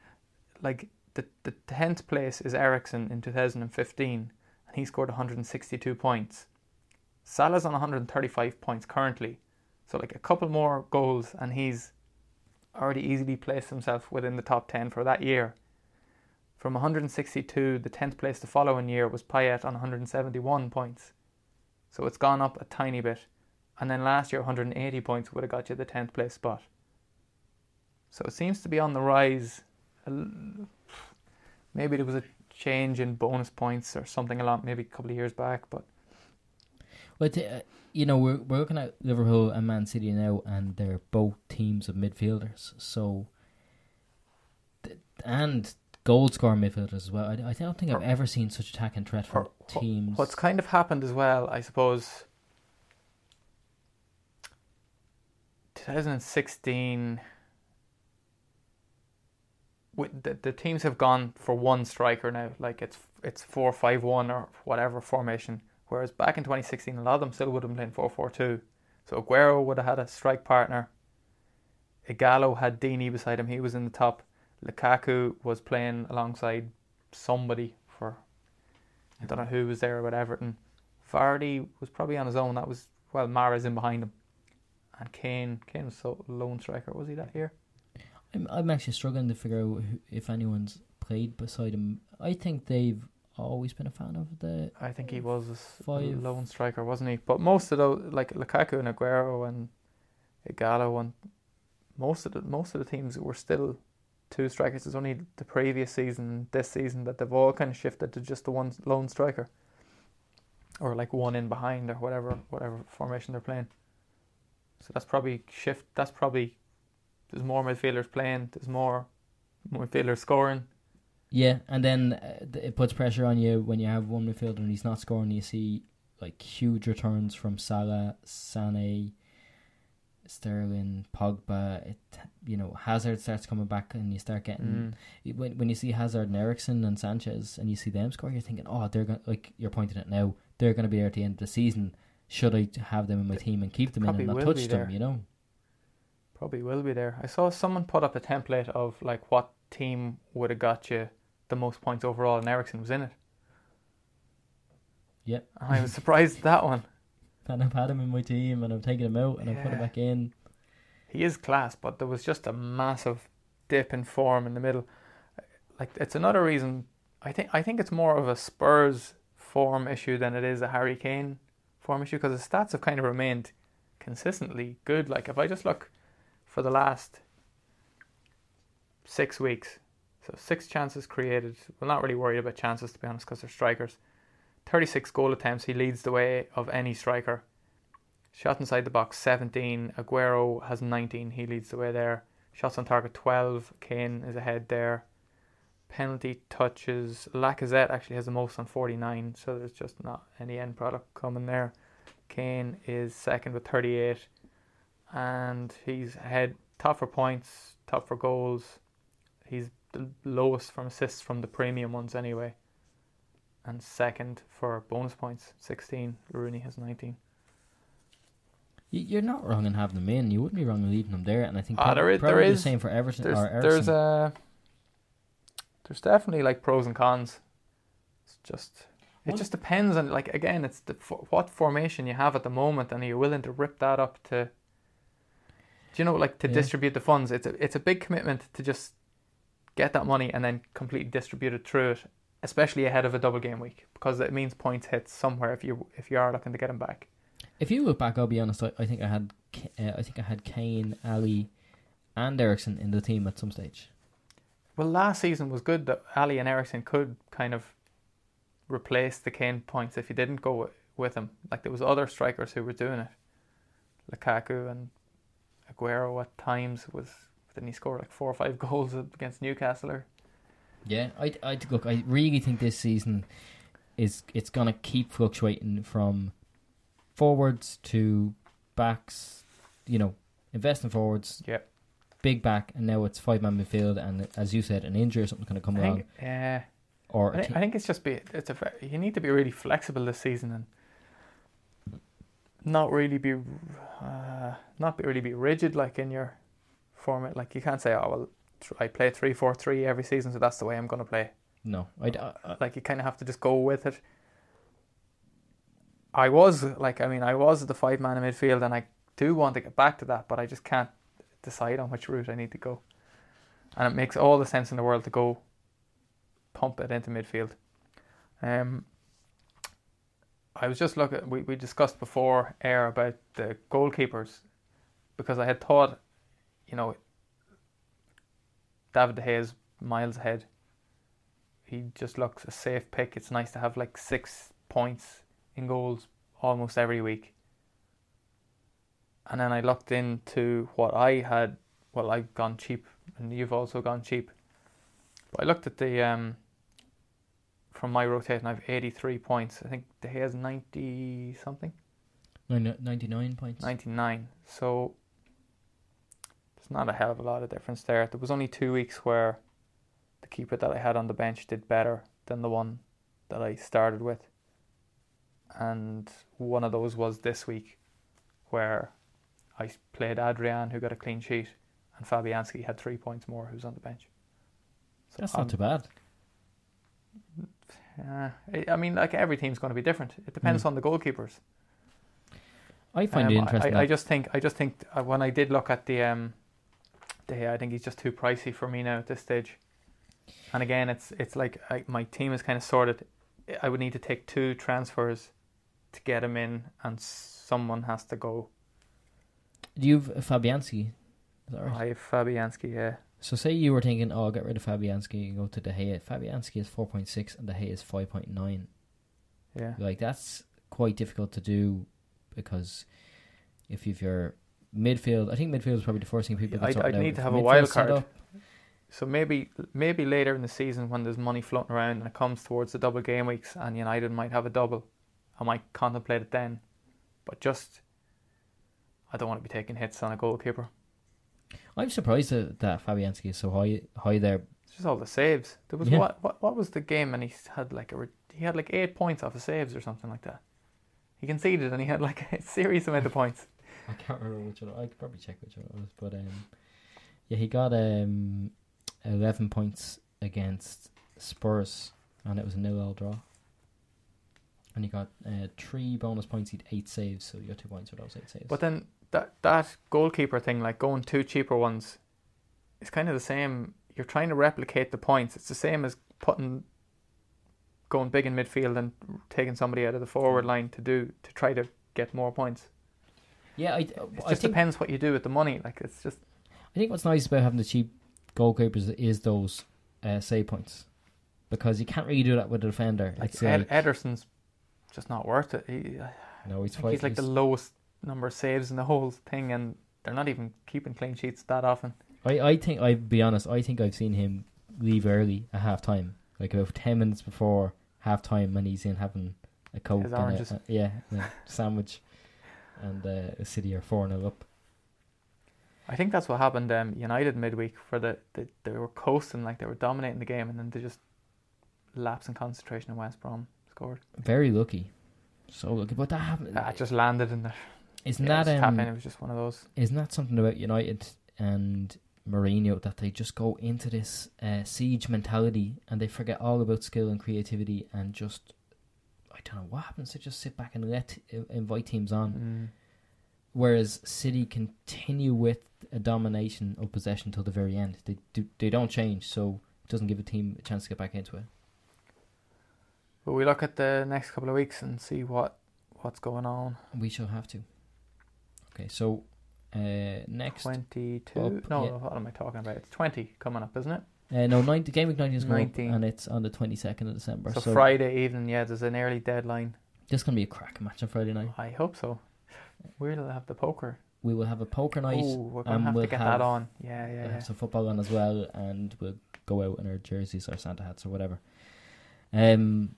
Like the the tenth place is Eriksen in 2015, and he scored 162 points. Salah's on 135 points currently, so like a couple more goals, and he's already easily placed himself within the top 10 for that year. From 162, the 10th place the following year was Payet on 171 points. So it's gone up a tiny bit. And then last year, 180 points would have got you the 10th place spot. So it seems to be on the rise. Maybe there was a change in bonus points or something along, maybe a couple of years back, but But uh, you know, we're we're looking at Liverpool and Man City now, and they're both teams of midfielders. So, and goal scoring midfielders as well. I, I don't think I've Or- ever seen such attack and threat from teams. What's kind of happened as well, I suppose, 2016, the, the teams have gone for one striker now, like it's it's four five one or whatever formation. Whereas back in 2016, a lot of them still would have been playing four four two. So Aguero would have had a strike partner. Ighalo had Deeney beside him; he was in the top. Lukaku was playing alongside somebody for I don't know who was there with Everton. Vardy was probably on his own. That was well, Mahrez in behind him, and Kane. Kane was so lone striker. Was he that year? I'm I'm actually struggling to figure out who, if anyone's played beside him. I think they've always been a fan of the. I think he was a Five. lone striker, wasn't he? But most of those, like Lukaku and Aguero and Ighalo, and most of the most of the teams were still two strikers. It's only the previous season, this season, that they've all kind of shifted to just the one lone striker, or like one in behind, or whatever whatever formation they're playing. So that's probably shift. That's probably there's more midfielders playing. There's more midfielders scoring. Yeah, and then uh, it puts pressure on you when you have one midfielder and he's not scoring. You see like huge returns from Salah, Sane, Sterling, Pogba. It you know Hazard starts coming back and you start getting Mm. when when you see Hazard and Eriksen and Sanchez and you see them score, you're thinking, oh, they're going like you're pointing it now. They're going to be there at the end of the season. Should I have them in my team and keep them in and not touch them? You know. Probably will be there. I saw someone put up a template of like what team would have got you the most points overall, and Eriksen was in it. Yep. And I was surprised at that one. And I've had him in my team and I've taken him out and I've put him back in. He is class, but there was just a massive dip in form in the middle. Like it's another reason. I think I think it's more of a Spurs form issue than it is a Harry Kane form issue because his stats have kind of remained consistently good. Like if I just look for the last six weeks, so six chances created. We're not really worried about chances to be honest because they're strikers. Thirty-six goal attempts. He leads the way of any striker. Shot inside the box 17. Aguero has 19. He leads the way there. Shots on target 12. Kane is ahead there. Penalty touches. Lacazette actually has the most on 49. So there's just not any end product coming there. Kane is second with 38. And he's. Top for points. Top for goals. He's the lowest from assists from the premium ones anyway. And second for bonus points. 16. Rooney has 19. You're not wrong in having them in. You wouldn't be wrong in leaving them there. And I think Ah, there is- probably is- the same for Everton there's or there's a there's definitely like pros and cons. It's just it Well- just depends on like again it's the what formation you have at the moment and are you willing to rip that up to do you know like to Yeah. distribute the funds it's a it's a big commitment to just get that money and then completely distribute it through it especially ahead of a double game week because it means points hit somewhere if you if you are looking to get them back If you look back, I'll be honest. I, I think I had, uh, I think I had Kane, Alli, and Eriksen in the team at some stage. Well, last season was good that Alli and Eriksen could kind of replace the Kane points if you didn't go with him. Like there was other strikers who were doing it. Lukaku and Aguero at times was didn't he score like four or five goals against Newcastle? Or, Yeah, I, I look. I really think this season is it's gonna keep fluctuating from forwards to backs. You know, invest in forwards. Yeah. Big back, and now it's five man midfield, and as you said, an injury or something's gonna come I along, yeah, or I think, te- I think it's just be it's a you need to be really flexible this season and not really be uh, not be, really be rigid like in your format. Like you can't say, oh well, I play three four three every season, so that's the way I'm going to play. no. I, I, I, Like you kind of have to just go with it. I was like, I mean, I was the five man in midfield, and I do want to get back to that, but I just can't decide on which route I need to go. And it makes all the sense in the world to go pump it into midfield. Um, I was just looking. We we discussed before air about the goalkeepers because I had thought, you know, David De Gea is miles ahead. He just looks a safe pick. It's nice to have like six points in goals almost every week. And then I looked into what I had. Well, I've gone cheap, and you've also gone cheap. But I looked at the um, from my rotation. I have eighty three points. I think De has ninety something. 99 points. 99. So there's not a hell of a lot of difference there. There was only two weeks where the keeper that I had on the bench did better than the one that I started with. And one of those was this week where I played Adrian, who got a clean sheet, and Fabianski had three points more, who's on the bench. So That's I'm- not too bad. Uh, I- mean, like every team's going to be different. It depends Hmm. on the goalkeepers. I find Um, it interesting. I, I just think I just think uh, when I did look at the um, the I think he's just too pricey for me now at this stage. And again, it's it's like I, my team is kind of sorted I would need to take two transfers to get him in, and someone has to go. Do you have Fabianski? Right? I have Fabianski, yeah. So say you were thinking, oh, I'll get rid of Fabianski and go to De Gea. Fabianski is 4.6 and De Gea is 5.9. Yeah. Like, that's quite difficult to do because if you've your midfield, I think midfield is probably the first thing people I'd- I'd need to have a wild card. up- So maybe maybe later in the season when there's money floating around and it comes towards the double game weeks and United might have a double, I might contemplate it then. But just I don't want to be taking hits on a goalkeeper. I'm surprised that, that Fabianski is so high high there. It's just all the saves. There was Yeah. what, what what was the game and he had like a he had like eight points off of saves or something like that. He conceded and he had like a serious amount of points. I can't remember which one. I could probably check which one it was, but um, yeah, he got um, eleven points against Spurs, and it was a nil-all draw. And he got uh, three bonus points. He had eight saves, so you got two points for those eight saves. But then that that goalkeeper thing, like going two cheaper ones, is kind of the same. You're trying to replicate the points. It's the same as putting going big in midfield and taking somebody out of the forward line to do to try to get more points. yeah, I, It I just think depends what you do with the money. Like it's just I think what's nice about having the cheap goalkeepers is those uh, save points, because you can't really do that with a defender. like Ed, Ederson's just not worth it. He, no, he's, he's like the lowest number of saves in the whole thing, and they're not even keeping clean sheets that often. I, I think I'll be honest. I think I've seen him leave early at half time, like about ten minutes before half time, when he's in having a coke, His and a- a- yeah, a sandwich, and uh, a City are four 0 up. I think that's what happened. Um, United midweek, for the, the they were coasting, like they were dominating the game, and then they just lapse in concentration, and West Brom scored. Very lucky, so lucky. But that happened. It just landed in the. Isn't yeah, that um. It was just one of those. isn't that something about United and Mourinho that they just go into this uh, siege mentality and they forget all about skill and creativity and just I don't know what happens. They just sit back and let invite teams on. Mm. Whereas City continue with a domination of possession till the very end. They do they don't change, so it doesn't give a team a chance to get back into it. But we look at the next couple of weeks and see what what's going on. We shall have to. Okay, so uh, next, uh, Twenty two. Up, no, yeah. what am I talking about? It's twenty coming up, isn't it? no, 90, game week nineteen is going up 19. and it's on the twenty second of December. So, So, Friday evening, yeah, there's an early deadline. this is gonna be a cracking match on Friday night. I hope so. We'll have the poker. We will have a poker night. Oh, we're gonna and have we'll to get have- that on. Yeah, yeah, We'll yeah. have some football on as well, and we'll go out in our jerseys or Santa hats or whatever. Um,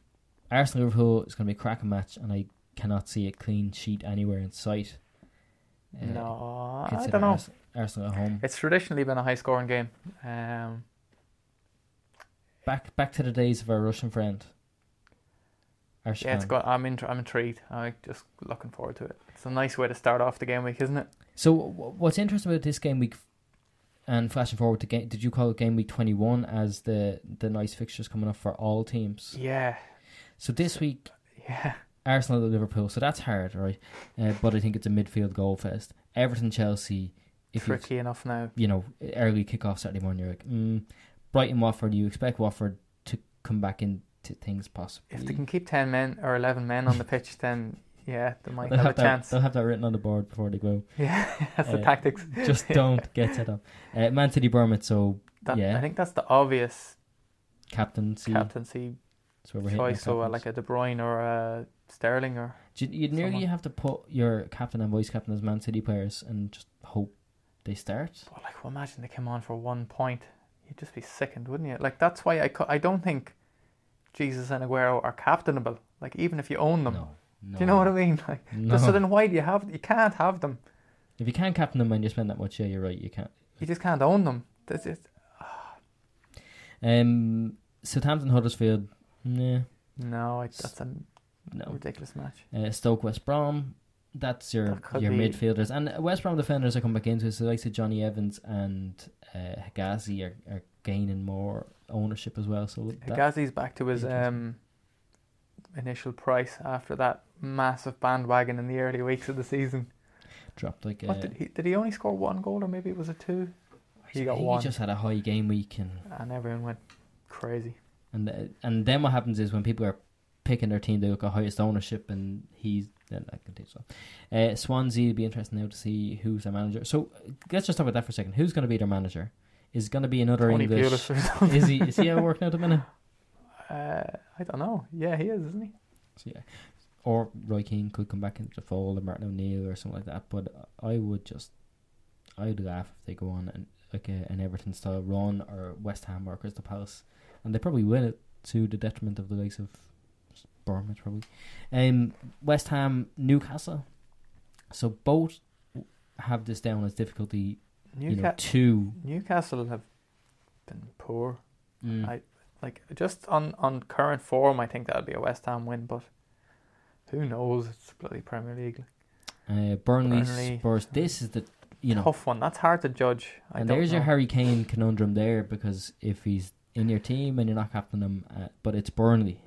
Arsenal Liverpool is going to be a cracking match, and I cannot see a clean sheet anywhere in sight. No, I don't know. Ars- Arsenal at home. It's traditionally been a high scoring game. Um, Back back to the days of our Russian friend. Arshan. yeah, it's got. I'm in, I'm intrigued. I'm just looking forward to it. It's a nice way to start off the game week, isn't it? So w- what's interesting about this game week, and flashing forward to game, did you call it game week twenty one as the the nice fixtures coming up for all teams? Yeah, So this week yeah. Arsenal at Liverpool, so that's hard, right? Uh, but I think it's a midfield goal fest. Everton, Chelsea, if Tricky enough now. you know early kickoff Saturday morning, you're like, mm, Brighton, Watford. You expect Watford to come back into things possibly. If they can keep ten men or eleven men on the pitch, then yeah, they might they'll have, have, a that, chance. they'll have that written on the board before they go. Yeah, that's the Uh, tactics. Just don't get set up. Uh, Man City, Bournemouth. So That, yeah. I think that's the obvious captaincy. captaincy where we're choice. So uh, like a De Bruyne or a Sterling or You'd, you'd nearly someone. have to put your captain and vice captain as Man City players and just hope they start. Well, like, well, imagine they came on for one point. You'd just be sickened, wouldn't you? Like, that's why I, co- I don't think Jesus and Aguero are captainable. Like, even if you own them. No, no. Do you know what I mean? Like, No. so then why do you have? You can't have them. If you can't captain them and you spend that much, yeah, you're right. You can't. You just can't own them. That's it. Um, Southampton, Huddersfield. Nah, No, I, that's a no. ridiculous match. Uh, Stoke, West Brom. That's your That your be- midfielders and West Brom defenders are coming back into it. So like I said, Jonny Evans and uh, Hegazi are, are gaining more ownership as well. So that, Hegazi's back to his um, initial price after that massive bandwagon in the early weeks of the season. dropped like. What uh, did he? Did he only score one goal, or maybe it was a two? he got one. He just had a high game week and And everyone went crazy. and uh, and then what happens is when people are pick in their team, they look at highest ownership, and he's then I can so. Uh, Swansea would be interesting now to see who's their manager. So let's just talk about that for a second. Who's going to be their manager? Is going to be another Tony English? Pulis. Is he? Is he out working out at the minute? Uh, I don't know. Yeah, he is, isn't he? So, yeah. Or Roy Keane could come back into the fold, or Martin O'Neill, or something like that. But I would just, I'd laugh if they go on and like a, an Everton style run, or West Ham or Crystal Palace, and they probably win it to the detriment of the likes of Bournemouth, probably. Um, West Ham, Newcastle. So both have this down as difficulty. You know, two. Newcastle have been poor. Mm. I- Like just on on current form, I think that'd be a West Ham win. But who knows? It's bloody Premier League. uh, Burnley, Burnley. Spurs. This is the you know Tough one. That's hard to judge. I and there's your. Harry Kane conundrum there because if he's in your team and you're not captaining him, uh, but it's Burnley.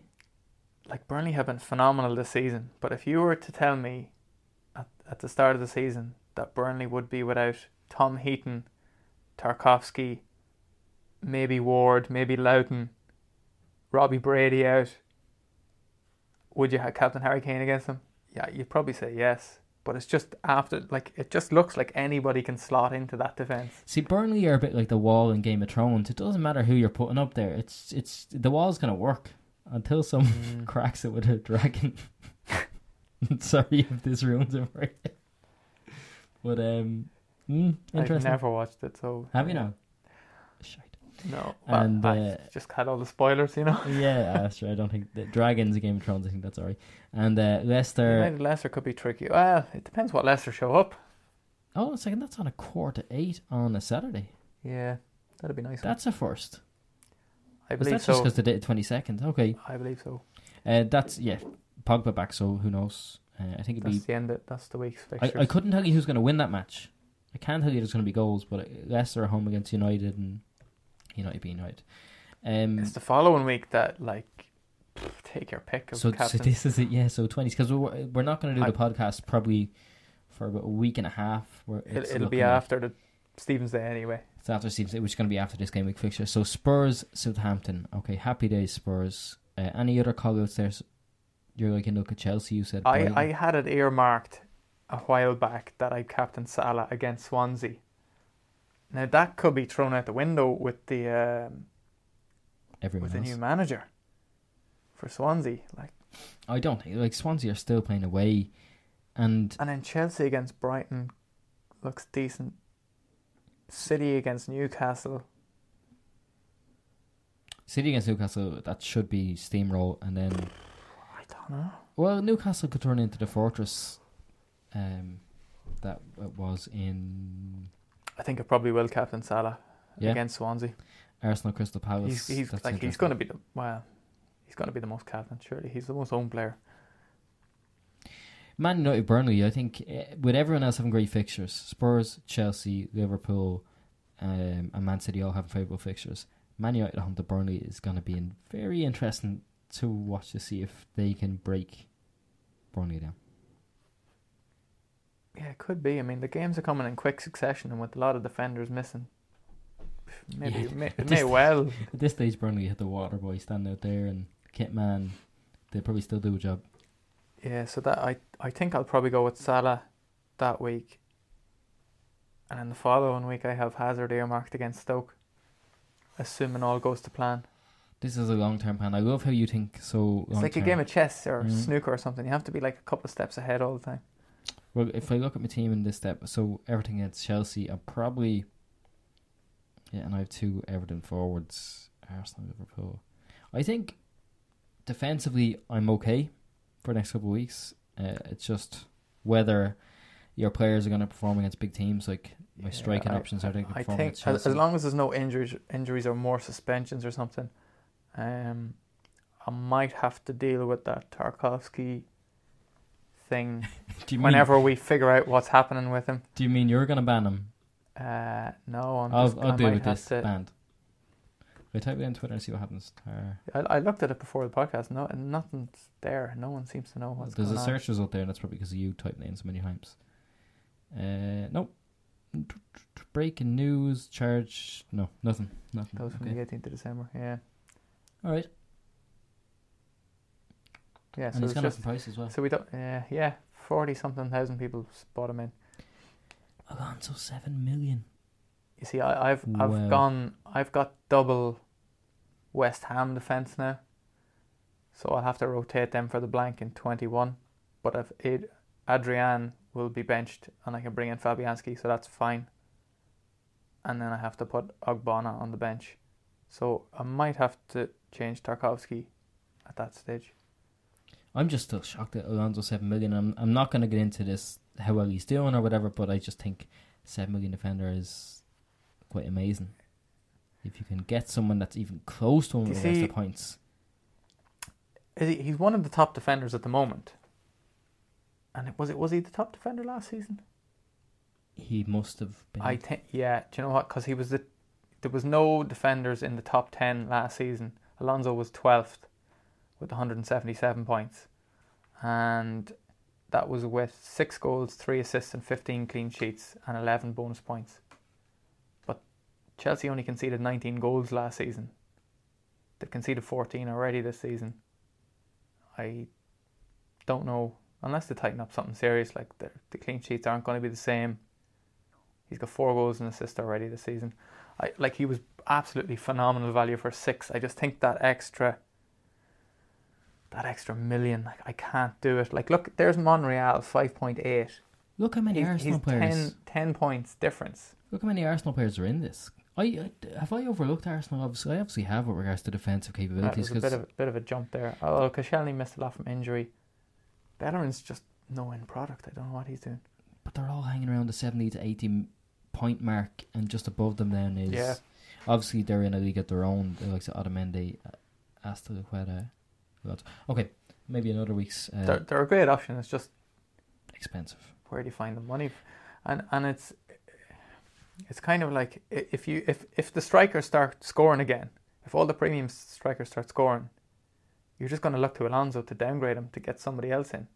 Like Burnley have been phenomenal this season, but if you were to tell me at, at the start of the season that Burnley would be without Tom Heaton, Tarkowski, maybe Ward, maybe Lowton, Robbie Brady out, would you have Captain Harry Kane against them? Yeah, you'd probably say yes. But it's just after, like, it just looks like anybody can slot into that defence. See, Burnley are a bit like the wall in Game of Thrones. It doesn't matter who you're putting up there. It's it's the wall's gonna work until someone Mm. cracks it with a dragon. Sorry if this ruins it for you. But um, mm, I've never watched it, so. Have you now? Shite. No. And, uh, I just had all the spoilers, you know. Yeah, that's true. I don't think the dragons Game of Thrones. I think that's alright. And uh, Leicester. Leicester could be tricky. Well, it depends what Leicester show up. Oh, a second. That's on a quarter to eight on a Saturday. Yeah, that'd be nice. That's a first. I believe that just so. because they did it twenty second? Okay. I believe so. Uh, that's yeah. Pogba back, so who knows? Uh, I think it'd be the end. Of, that's the week's I, fixtures. I couldn't tell you who's going to win that match. I can't tell you there's going to be goals, but Leicester are home against United and United being United. Um, It's the following week that like take your pick of so, so this is it, yeah. So twenties because we're we're not going to do I- the podcast probably for about a week and a half. Where It, it'll be after the Stevens Day anyway. It's after Steve's, which is going to be after this game week fixture. So Spurs, Southampton. Okay, happy days Spurs. Uh, any other call outs there? You're like you look at Chelsea. You said I. I had it earmarked a while back that I captain Salah against Swansea. Now that could be thrown out the window with the um, everyone with the new manager for Swansea. Like I don't think like Swansea are still playing away, and And then Chelsea against Brighton looks decent. City against Newcastle. City against Newcastle that should be steamroll, and then I don't know. well Newcastle could turn into the fortress, um, that it was in I think it probably will captain Salah Yeah. against Swansea. Arsenal Crystal Palace. He's he's like he's going to be the well, he's going to be the most captain. Surely he's the most owned player. Man United, Burnley. I think eh, with everyone else having great fixtures, Spurs, Chelsea, Liverpool, um, and Man City all have favourable fixtures. Man United at home to Burnley is going to be in very interesting to watch to see if they can break Burnley down. Yeah, it could be. I mean, the games are coming in quick succession, and with a lot of defenders missing, maybe Yeah, it may, it may well. At this stage, Burnley had the water boy standing out there, and Kitman, they probably still do a job. Yeah, so that I I think I'll probably go with Salah that week, and then the following week I have Hazard earmarked against Stoke, assuming all goes to plan. This is a long term plan. I love how you think so. It's like a game of chess or Mhm. snooker or something. You have to be like a couple of steps ahead all the time. Well, if I look at my team in this step, so everything against Chelsea, I'm probably yeah, and I have two Everton forwards, Arsenal, Liverpool. I think defensively, I'm okay for the next couple of weeks. Uh, it's just whether your players are going to perform against big teams. Like my Yeah, striking I- options are they I perform think against as, as long as there's no injuries, injuries or more suspensions or something, um, I might have to deal with that Tarkowski thing you mean, whenever we figure out what's happening with him. Do you mean you're going to ban him? Uh, no, I'm I'll just, I'll deal with this to- band. I type it in Twitter and see what happens. Tar- I, I looked at it before the podcast. No, and nothing's there. No one seems to know what's There's a going on. search result there, and that's probably because of you typing it in so many times. Uh, nope. Breaking news, charge. No, nothing. Nothing. Goes from Okay. the 18th of December. Yeah. All right. Yeah, so and he's it's gone up just in price as well. so we don't. Yeah, yeah, forty something thousand people bought him in. Alonso seven million. You see, I, I've I've Wow. gone. I've got double West Ham defense now, so I'll have to rotate them for the blank in twenty one. But if Ad, Adrian will be benched, and I can bring in Fabianski, so that's fine. And then I have to put Ogbonna on the bench, so I might have to change Tarkowski at that stage. I'm just still shocked at Alonso seven million. I'm I'm not going to get into this how well he's doing or whatever, but I just think seven million defender is quite amazing. If you can get someone that's even close to him with see- points, Is he, he's one of the top defenders at the moment. And it- was it was he the top defender last season? he must have been. I think yeah. Do you know what? Because he was the there was no defenders in the top ten last season. Alonso was twelfth with 177 points, and that was with six goals, three assists, and 15 clean sheets, and 11 bonus points. Chelsea only conceded 19 goals last season. They conceded 14 already this season. I don't know unless they tighten up something serious, like the the clean sheets aren't going to be the same. He's got four goals and assists already this season. I like he was absolutely phenomenal value for six. I just think that extra that extra million, like I can't do it. Like look, there's Monreal five point eight. Look how many He's, Arsenal he's players. 10, 10 points difference. Look how many Arsenal players are in this. I, I have I overlooked Arsenal. Obviously, I obviously have with regards to defensive That capabilities. was a bit of a bit of a jump there. Although Koscielny missed a lot from injury. Bellerin's just no end product. I don't know what he's doing. but they're all hanging around the seventy to eighty point mark, and just above them then is Yeah. obviously they're in a league of their own. The likes of Otamendi, who else? Okay, maybe another week's uh, They're they're a great option. It's just expensive. where do you find the money? And and it's it's kind of like if you if if the strikers start scoring again, if all the premium strikers start scoring, you're just going to look to Alonso to downgrade him to get somebody else in.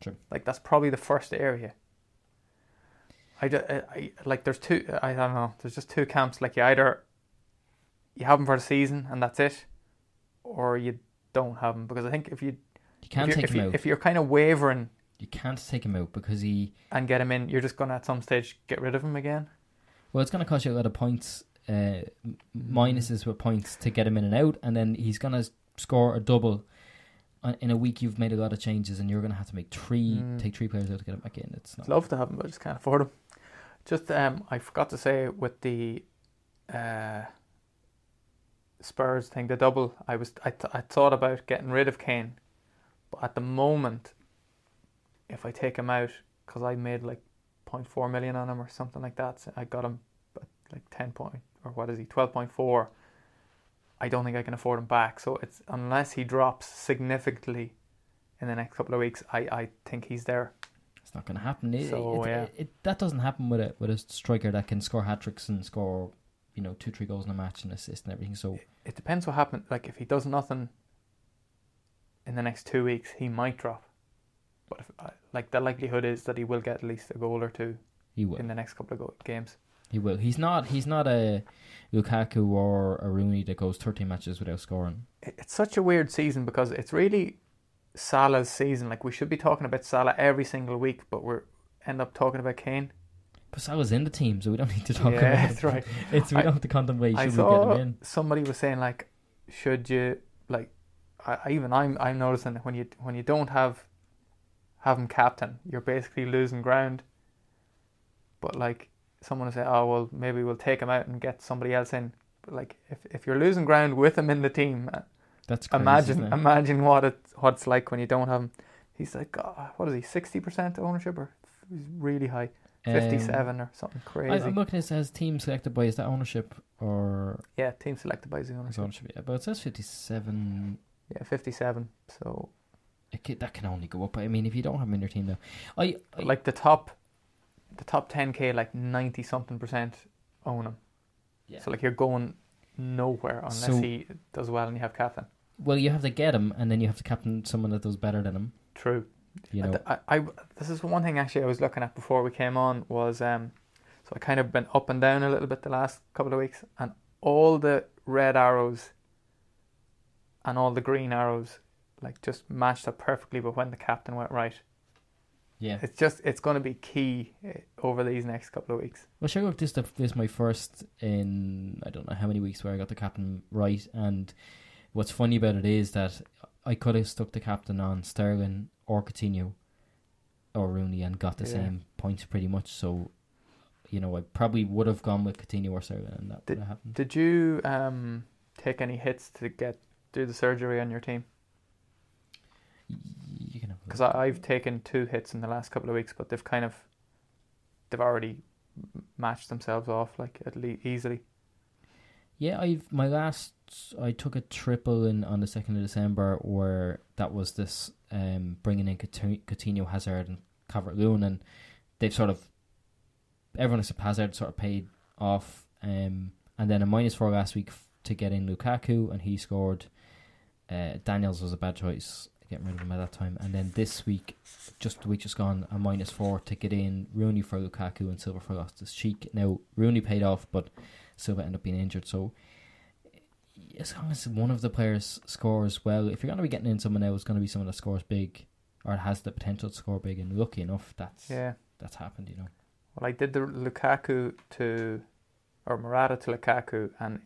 True. Like that's probably the first area. I, I, I like there's two I don't know there's just two camps like you either you have him for the season and that's it, or you don't have him because I think if you You can't if, take if, him you, out. if you're kind of wavering you can't take him out because he. and get him in, you're just going to at some stage get rid of him again. Well, it's going to cost you a lot of points, uh, minuses with points to get him in and out, and then he's going to score a double. In a week, you've made a lot of changes, and you're going to have to make three, Mm. take three players out to get him back in. It's not. Love to have him, but I just can't afford him. Just um, I forgot to say with the uh, Spurs thing, the double. I was I, th- I thought about getting rid of Kane, but at the moment, if I take him out, because I made like 0.4 million on him or something like that, so I got him at like ten point or what is he twelve point four. I don't think I can afford him back. So it's unless he drops significantly in the next couple of weeks, I, I think he's there. It's not going to happen. It, So, it, yeah. it- that doesn't happen with a with a striker that can score hat tricks and score, you know, two three goals in a match and assist and everything. So it depends what happens. Like if he does nothing in the next two weeks, he might drop. But if, uh, like the likelihood is that he will get at least a goal or two he will. in the next couple of go- games. He will. He's not. He's not a Lukaku or a Rooney that goes thirteen matches without scoring. It's such a weird season because it's really Salah's season. Like we should be talking about Salah every single week, but we're end up talking about Kane. But Salah's in the team, so we don't need to talk yeah, about that's right. It's we I- don't have to contemplate I should we get saw him in. somebody was saying like, should you like? I, I even I'm I'm noticing that when you when you don't have have him captain, you're basically losing ground. But like someone will say, oh well, maybe we'll take him out and get somebody else in. But like if if you're losing ground with him in the team, uh, That's crazy, imagine imagine what it what it's like when you don't have him. He's like, oh, what is he? Sixty percent ownership or he's really high, Um, fifty seven or something crazy. I'm looking it says team selected by is that ownership or yeah, team selected by his is ownership. ownership? Yeah, but it says fifty seven. Yeah, fifty seven. So That can only go up. I mean, if you don't have him in your team now, I, I like the top, the top ten k, like ninety something percent own him. Yeah. So like you're going nowhere unless So- he does well and you have captain. well, you have to get him, and then you have to captain someone that does better than him. True. You know, I, I, this is one thing actually I was looking at before we came on was um, so I kind of been up and down a little bit the last couple of weeks, and all the red arrows and all the green arrows like just matched up perfectly. But when the captain went right, Yeah. it's just it's going to be key uh, over these next couple of weeks. Well, sure. This the, this is my first in I don't know how many weeks where I got the captain right, and what's funny about it is that I could have stuck the captain on Sterling or Coutinho or Rooney and got the Yeah. same points pretty much. So, you know, I probably would have gone with Coutinho or Sterling, and that would have happened. Did you um take any hits to get do the surgery on your team? You can have Because I've taken two hits in the last couple of weeks, but they've kind of they've already matched themselves off like at least easily. Yeah, I've my last I took a triple in on the second of December where that was this um bringing in Couti- Coutinho, Hazard, and Calvert Lewin, and they've sort of everyone except Hazard sort of paid off, um, and then a minus four last week to get in Lukaku, and he scored. Uh, Daniels was a bad choice getting rid of him at that time, and then this week, just the week just gone, a minus four to get in Rooney for Lukaku and Silva for Loftus Cheek. Now Rooney paid off, but Silva ended up being injured. So as long as one of the players scores well, if you're going to be getting in someone else, it's going to be someone that scores big or has the potential to score big. And lucky enough, that's Yeah. that's happened. You know. Well, I did the Lukaku to or Morata to Lukaku and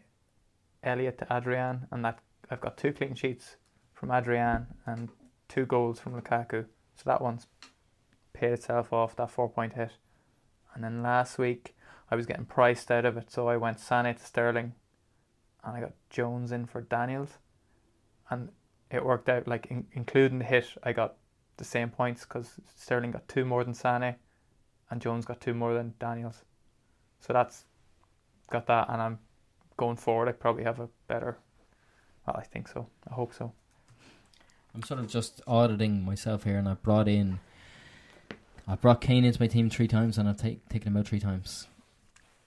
Elliot to Adrian, and that I've got two clean sheets from Adrian and two goals from Lukaku. So that one's paid itself off that four point hit. And then last week I was getting priced out of it, so I went Sané to Sterling, and I got Jones in for Daniels, and it worked out like in, including the hit, I got the same points because Sterling got two more than Sané, and Jones got two more than Daniels. So that's got that, and I'm going forward. I probably have a better. Well, I think so. I hope so. I'm sort of just auditing myself here, and I brought in. I brought Kane into my team three times, and I've take, taken him out three times.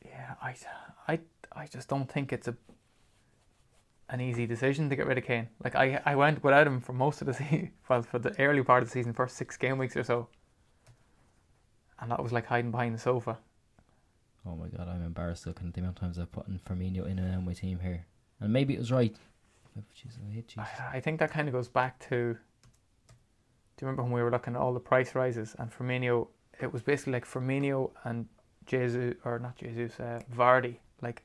Yeah, I, I, I just don't think it's a an easy decision to get rid of Kane. Like I, I went without him for most of the season, well, for the early part of the season, first six game weeks or so, and that was like hiding behind the sofa. Oh my god, I'm embarrassed looking at the amount of times I've put in Firmino in and out of my team here, and maybe it was right. I hate. I, I think that kind of goes back to. Do you remember when we were looking at all the price rises and Firmino? It was basically like Firmino and Jesus, or not Jesus, uh, Vardy. Like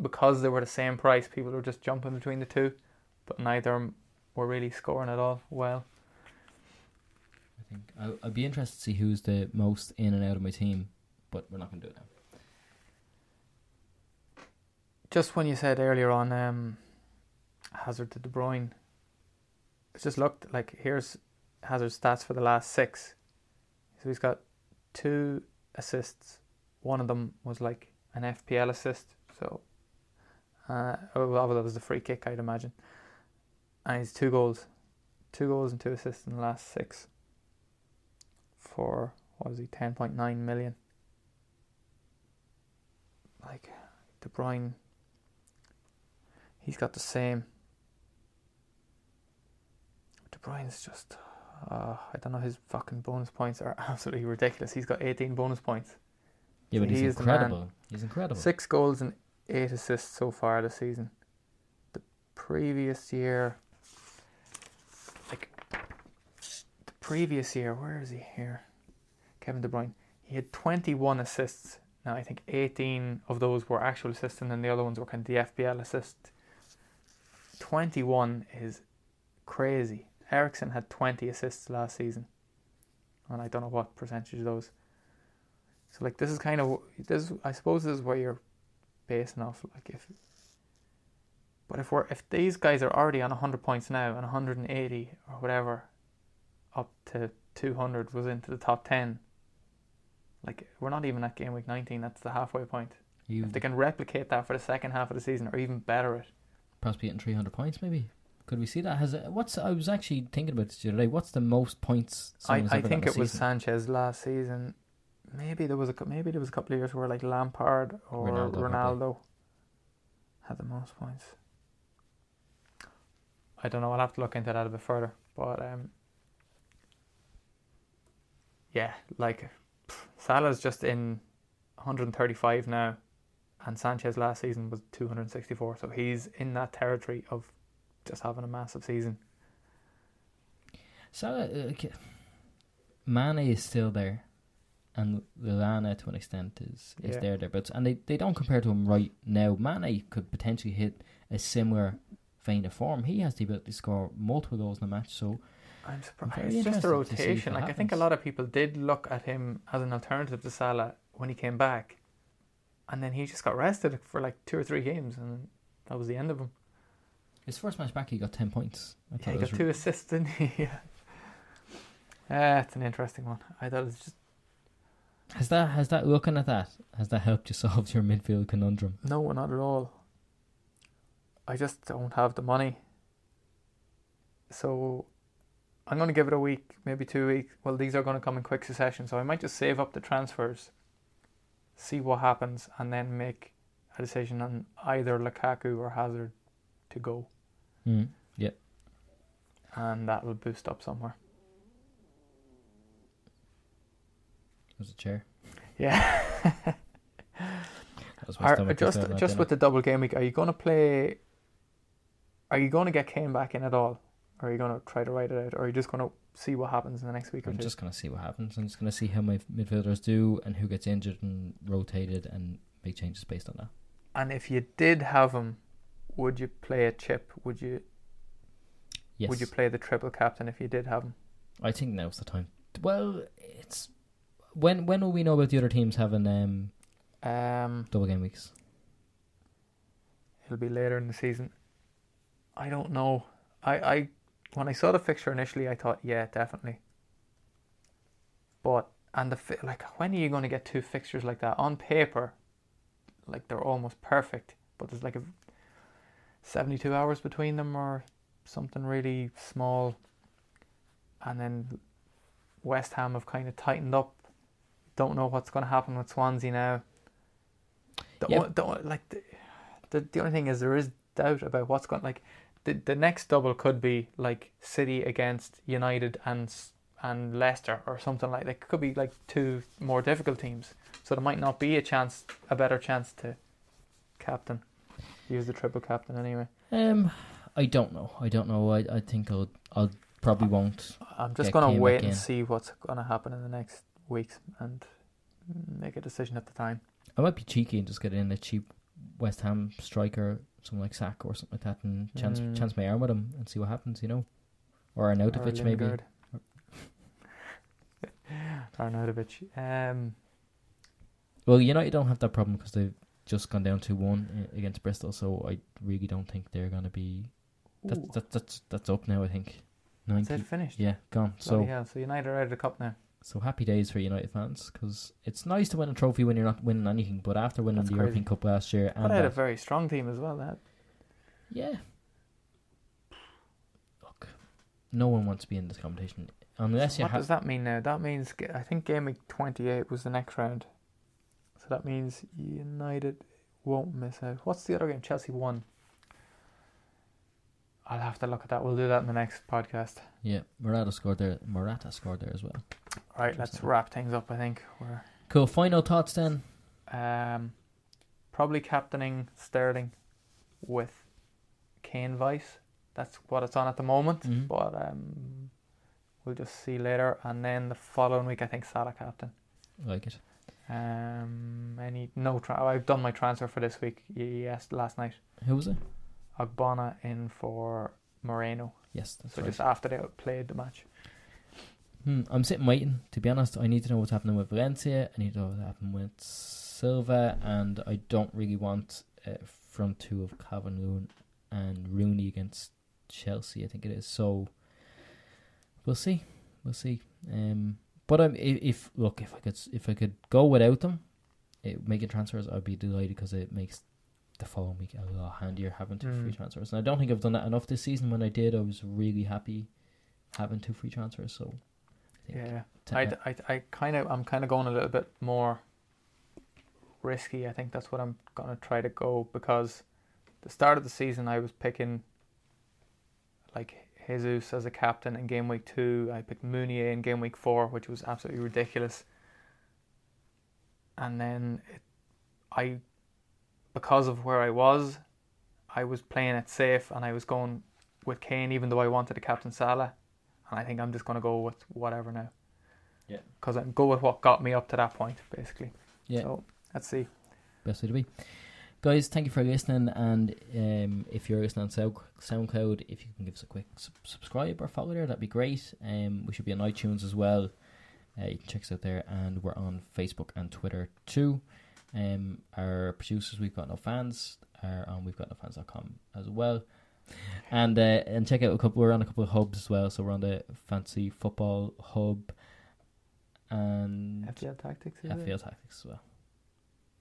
because they were the same price, people were just jumping between the two, but neither were really scoring at all well. I think I, I'd be interested to see who's the most in and out of my team, but we're not going to do it now. Just when you said earlier on um, Hazard to De Bruyne, it just looked like here's Hazard's stats for the last six. So he's got two assists. One of them was like an FPL assist. So, uh, oh, well, that was the free kick, I'd imagine. And he's two goals, two goals and two assists in the last six. For what was he, ten point nine million? Like De Bruyne He's got the same. De Bruyne's just, uh, I don't know. His fucking bonus points are absolutely ridiculous. He's got 18 bonus points, Yeah, but He he's man. incredible. He's incredible. six goals and eight assists so far this season. The previous year, like the previous year, where is he here? Kevin De Bruyne. He had 21 assists. Now I think 18 of those were actual assists, and then the other ones were kind of the FPL assist. 21 is crazy. Eriksen had 20 assists last season, and I don't know what percentage of those. So like this is kind of this. I suppose this is where you're basing off. Like if, but if we're if these guys are already on 100 points now and 180 or whatever, up to 200 was into the top 10. Like we're not even at game week 19. That's the halfway point. You If they can replicate that for the second half of the season, or even better it, possibly getting 300 points, maybe. Could we see that? Has it, what's I was actually thinking about this the other day. What's the most points? I, I think it was season? Sanchez last season. Maybe there was a maybe there was a couple of years where like Lampard or Ronaldo, Ronaldo, had the most points. I don't know. I'll have to look into that a bit further. But um, yeah, like pff, Salah's just in 135 now, and Sanchez last season was 264. So he's in that territory of just having a massive season. Salah, uh, k- Mane is still there, and Lallana to an extent is is Yeah. there there, but and they, they don't compare to him right now. Mane could potentially hit a similar vein of form. He has the ability to score multiple goals in a match. So I'm surprised. It's just a interested to see if rotation. Like I think a lot of people did look at him as an alternative to Salah when he came back, and then he just got rested for like two or three games, and that was the end of him. His first match back, he got ten points. I Yeah, he got two assists, didn't he? yeah. Uh, it's an interesting one. I thought it was just Has that has that looking at that has that helped you solve your midfield conundrum? no, not at all. I just don't have the money. So I'm going to give it a week, maybe two weeks. Well, these are going to come in quick succession, so I might just save up the transfers, see what happens, and then make a decision on either Lukaku or Hazard to go, Mm. and that would boost up somewhere. Was a chair. Yeah. That was my Are, just just with the double game week, are you going to play? Are you going to get Kane back in at all? Or are you going to try to write it out? Or are you just going to see what happens in the next week or I'm two? just gonna see what happens. I'm just gonna see how my midfielders do and who gets injured and rotated and make changes based on that. And if you did have him, would you play a chip? Would you Yes, would you play the triple captain if you did have him? I think now's the time. Well, it's when when will we know about the other teams having um, Um, double game weeks? it'll be later in the season. I don't know. I, I when I saw the fixture initially, I thought, yeah, definitely. But and the like, when are you going to get two fixtures like that on paper? Like they're almost perfect, but there's like a seventy-two hours between them, or something really small. And then West Ham have kind of tightened up. Don't know what's going to happen with Swansea now. The, Yep. o- the o- like the, the the only thing is there is doubt about what's going like the the next double could be like City against United and and Leicester or something like that. It could be like two more difficult teams, so there might not be a chance, a better chance to captain use the triple captain anyway. Um, I don't know. I don't know. I I think I'll I'll probably won't. I'm just gonna Kane wait back and see what's gonna happen in the next weeks and make a decision at the time. I might be cheeky and just get in a cheap West Ham striker, someone like Sakho or something like that, and chance Mm. chance my arm with him and see what happens. You know, or Arnautovic Or maybe. Lingard. Arnautovic. Um, Well, United don't have that problem because they've just gone down two one uh, against Bristol, so I really don't think they're going to be. That's ooh, that, that's that's up now. I think. that's 90, it finished. Yeah, gone. Bloody So hell. so United are out of the cup now. so happy days for United fans because it's nice to win a trophy when you're not winning anything, but after winning That's the crazy. European Cup last year and But I had a very strong team as well. That yeah, look, no one wants to be in this competition unless you what have. does that mean now? That means I think game week twenty eight was the next round, so that means United won't miss out. What's the other game? Chelsea won. I'll have to look at that. We'll do that in the next podcast. Yeah, Morata scored there. Morata scored there as well. All right, let's wrap things up. I think we're Cool. Final thoughts then. um, probably captaining Sterling with Kane vice. That's what it's on at the moment. Mhm. But um, we'll just see later. And then the following week, I think Salah captain. I like it. Um, any no? Tra- I've done my transfer for this week. Yes, last night. Who was it? Ogbonna in for Moreno. Yes, that's So right. just after they played the match. Hmm, I'm sitting waiting. To be honest, I need to know what's happening with Valencia. I need to know what's happening with Silva, and I don't really want uh, front two of Calvin and Rooney against Chelsea. I think it is. So we'll see. We'll see. Um, but I'm, if, if look, if I could, if I could go without them, it, making transfers, I'd be delighted because it makes the following week a lot handier having two free Mm. transfers. And I don't think I've done that enough this season. When I did, I was really happy having two free transfers. So I think Yeah. I, I, I kind of I'm kind of going a little bit more risky. I think that's what I'm gonna try to go because the start of the season I was picking like Jesus as a captain in game week two. I picked Mounié in game week four, which was absolutely ridiculous. And then it, I, because of where I was, I was playing it safe and I was going with Kane, even though I wanted to captain Salah. and I think I'm just going to go with whatever now. Yeah. Because I'm go with what got me up to that point, basically. Yeah. So let's see. best way to be. Guys, thank you for listening. And um, if you're listening on Sound- SoundCloud, if you can give us a quick sub- subscribe or follow there, that'd be great. Um, we should be on iTunes as well. Uh, you can check us out there, and we're on Facebook and Twitter too. Um, our producers, we've got no fans, are on we've got no fans.com as well. And uh, and check out a couple. We're on a couple of hubs as well. So we're on the Fantasy Football Hub and FPL tactics. it? FPL Tactics as well.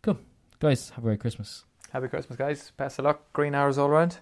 Cool, guys. Have a great Christmas. Happy Christmas, guys. Best of luck. Green hours all around.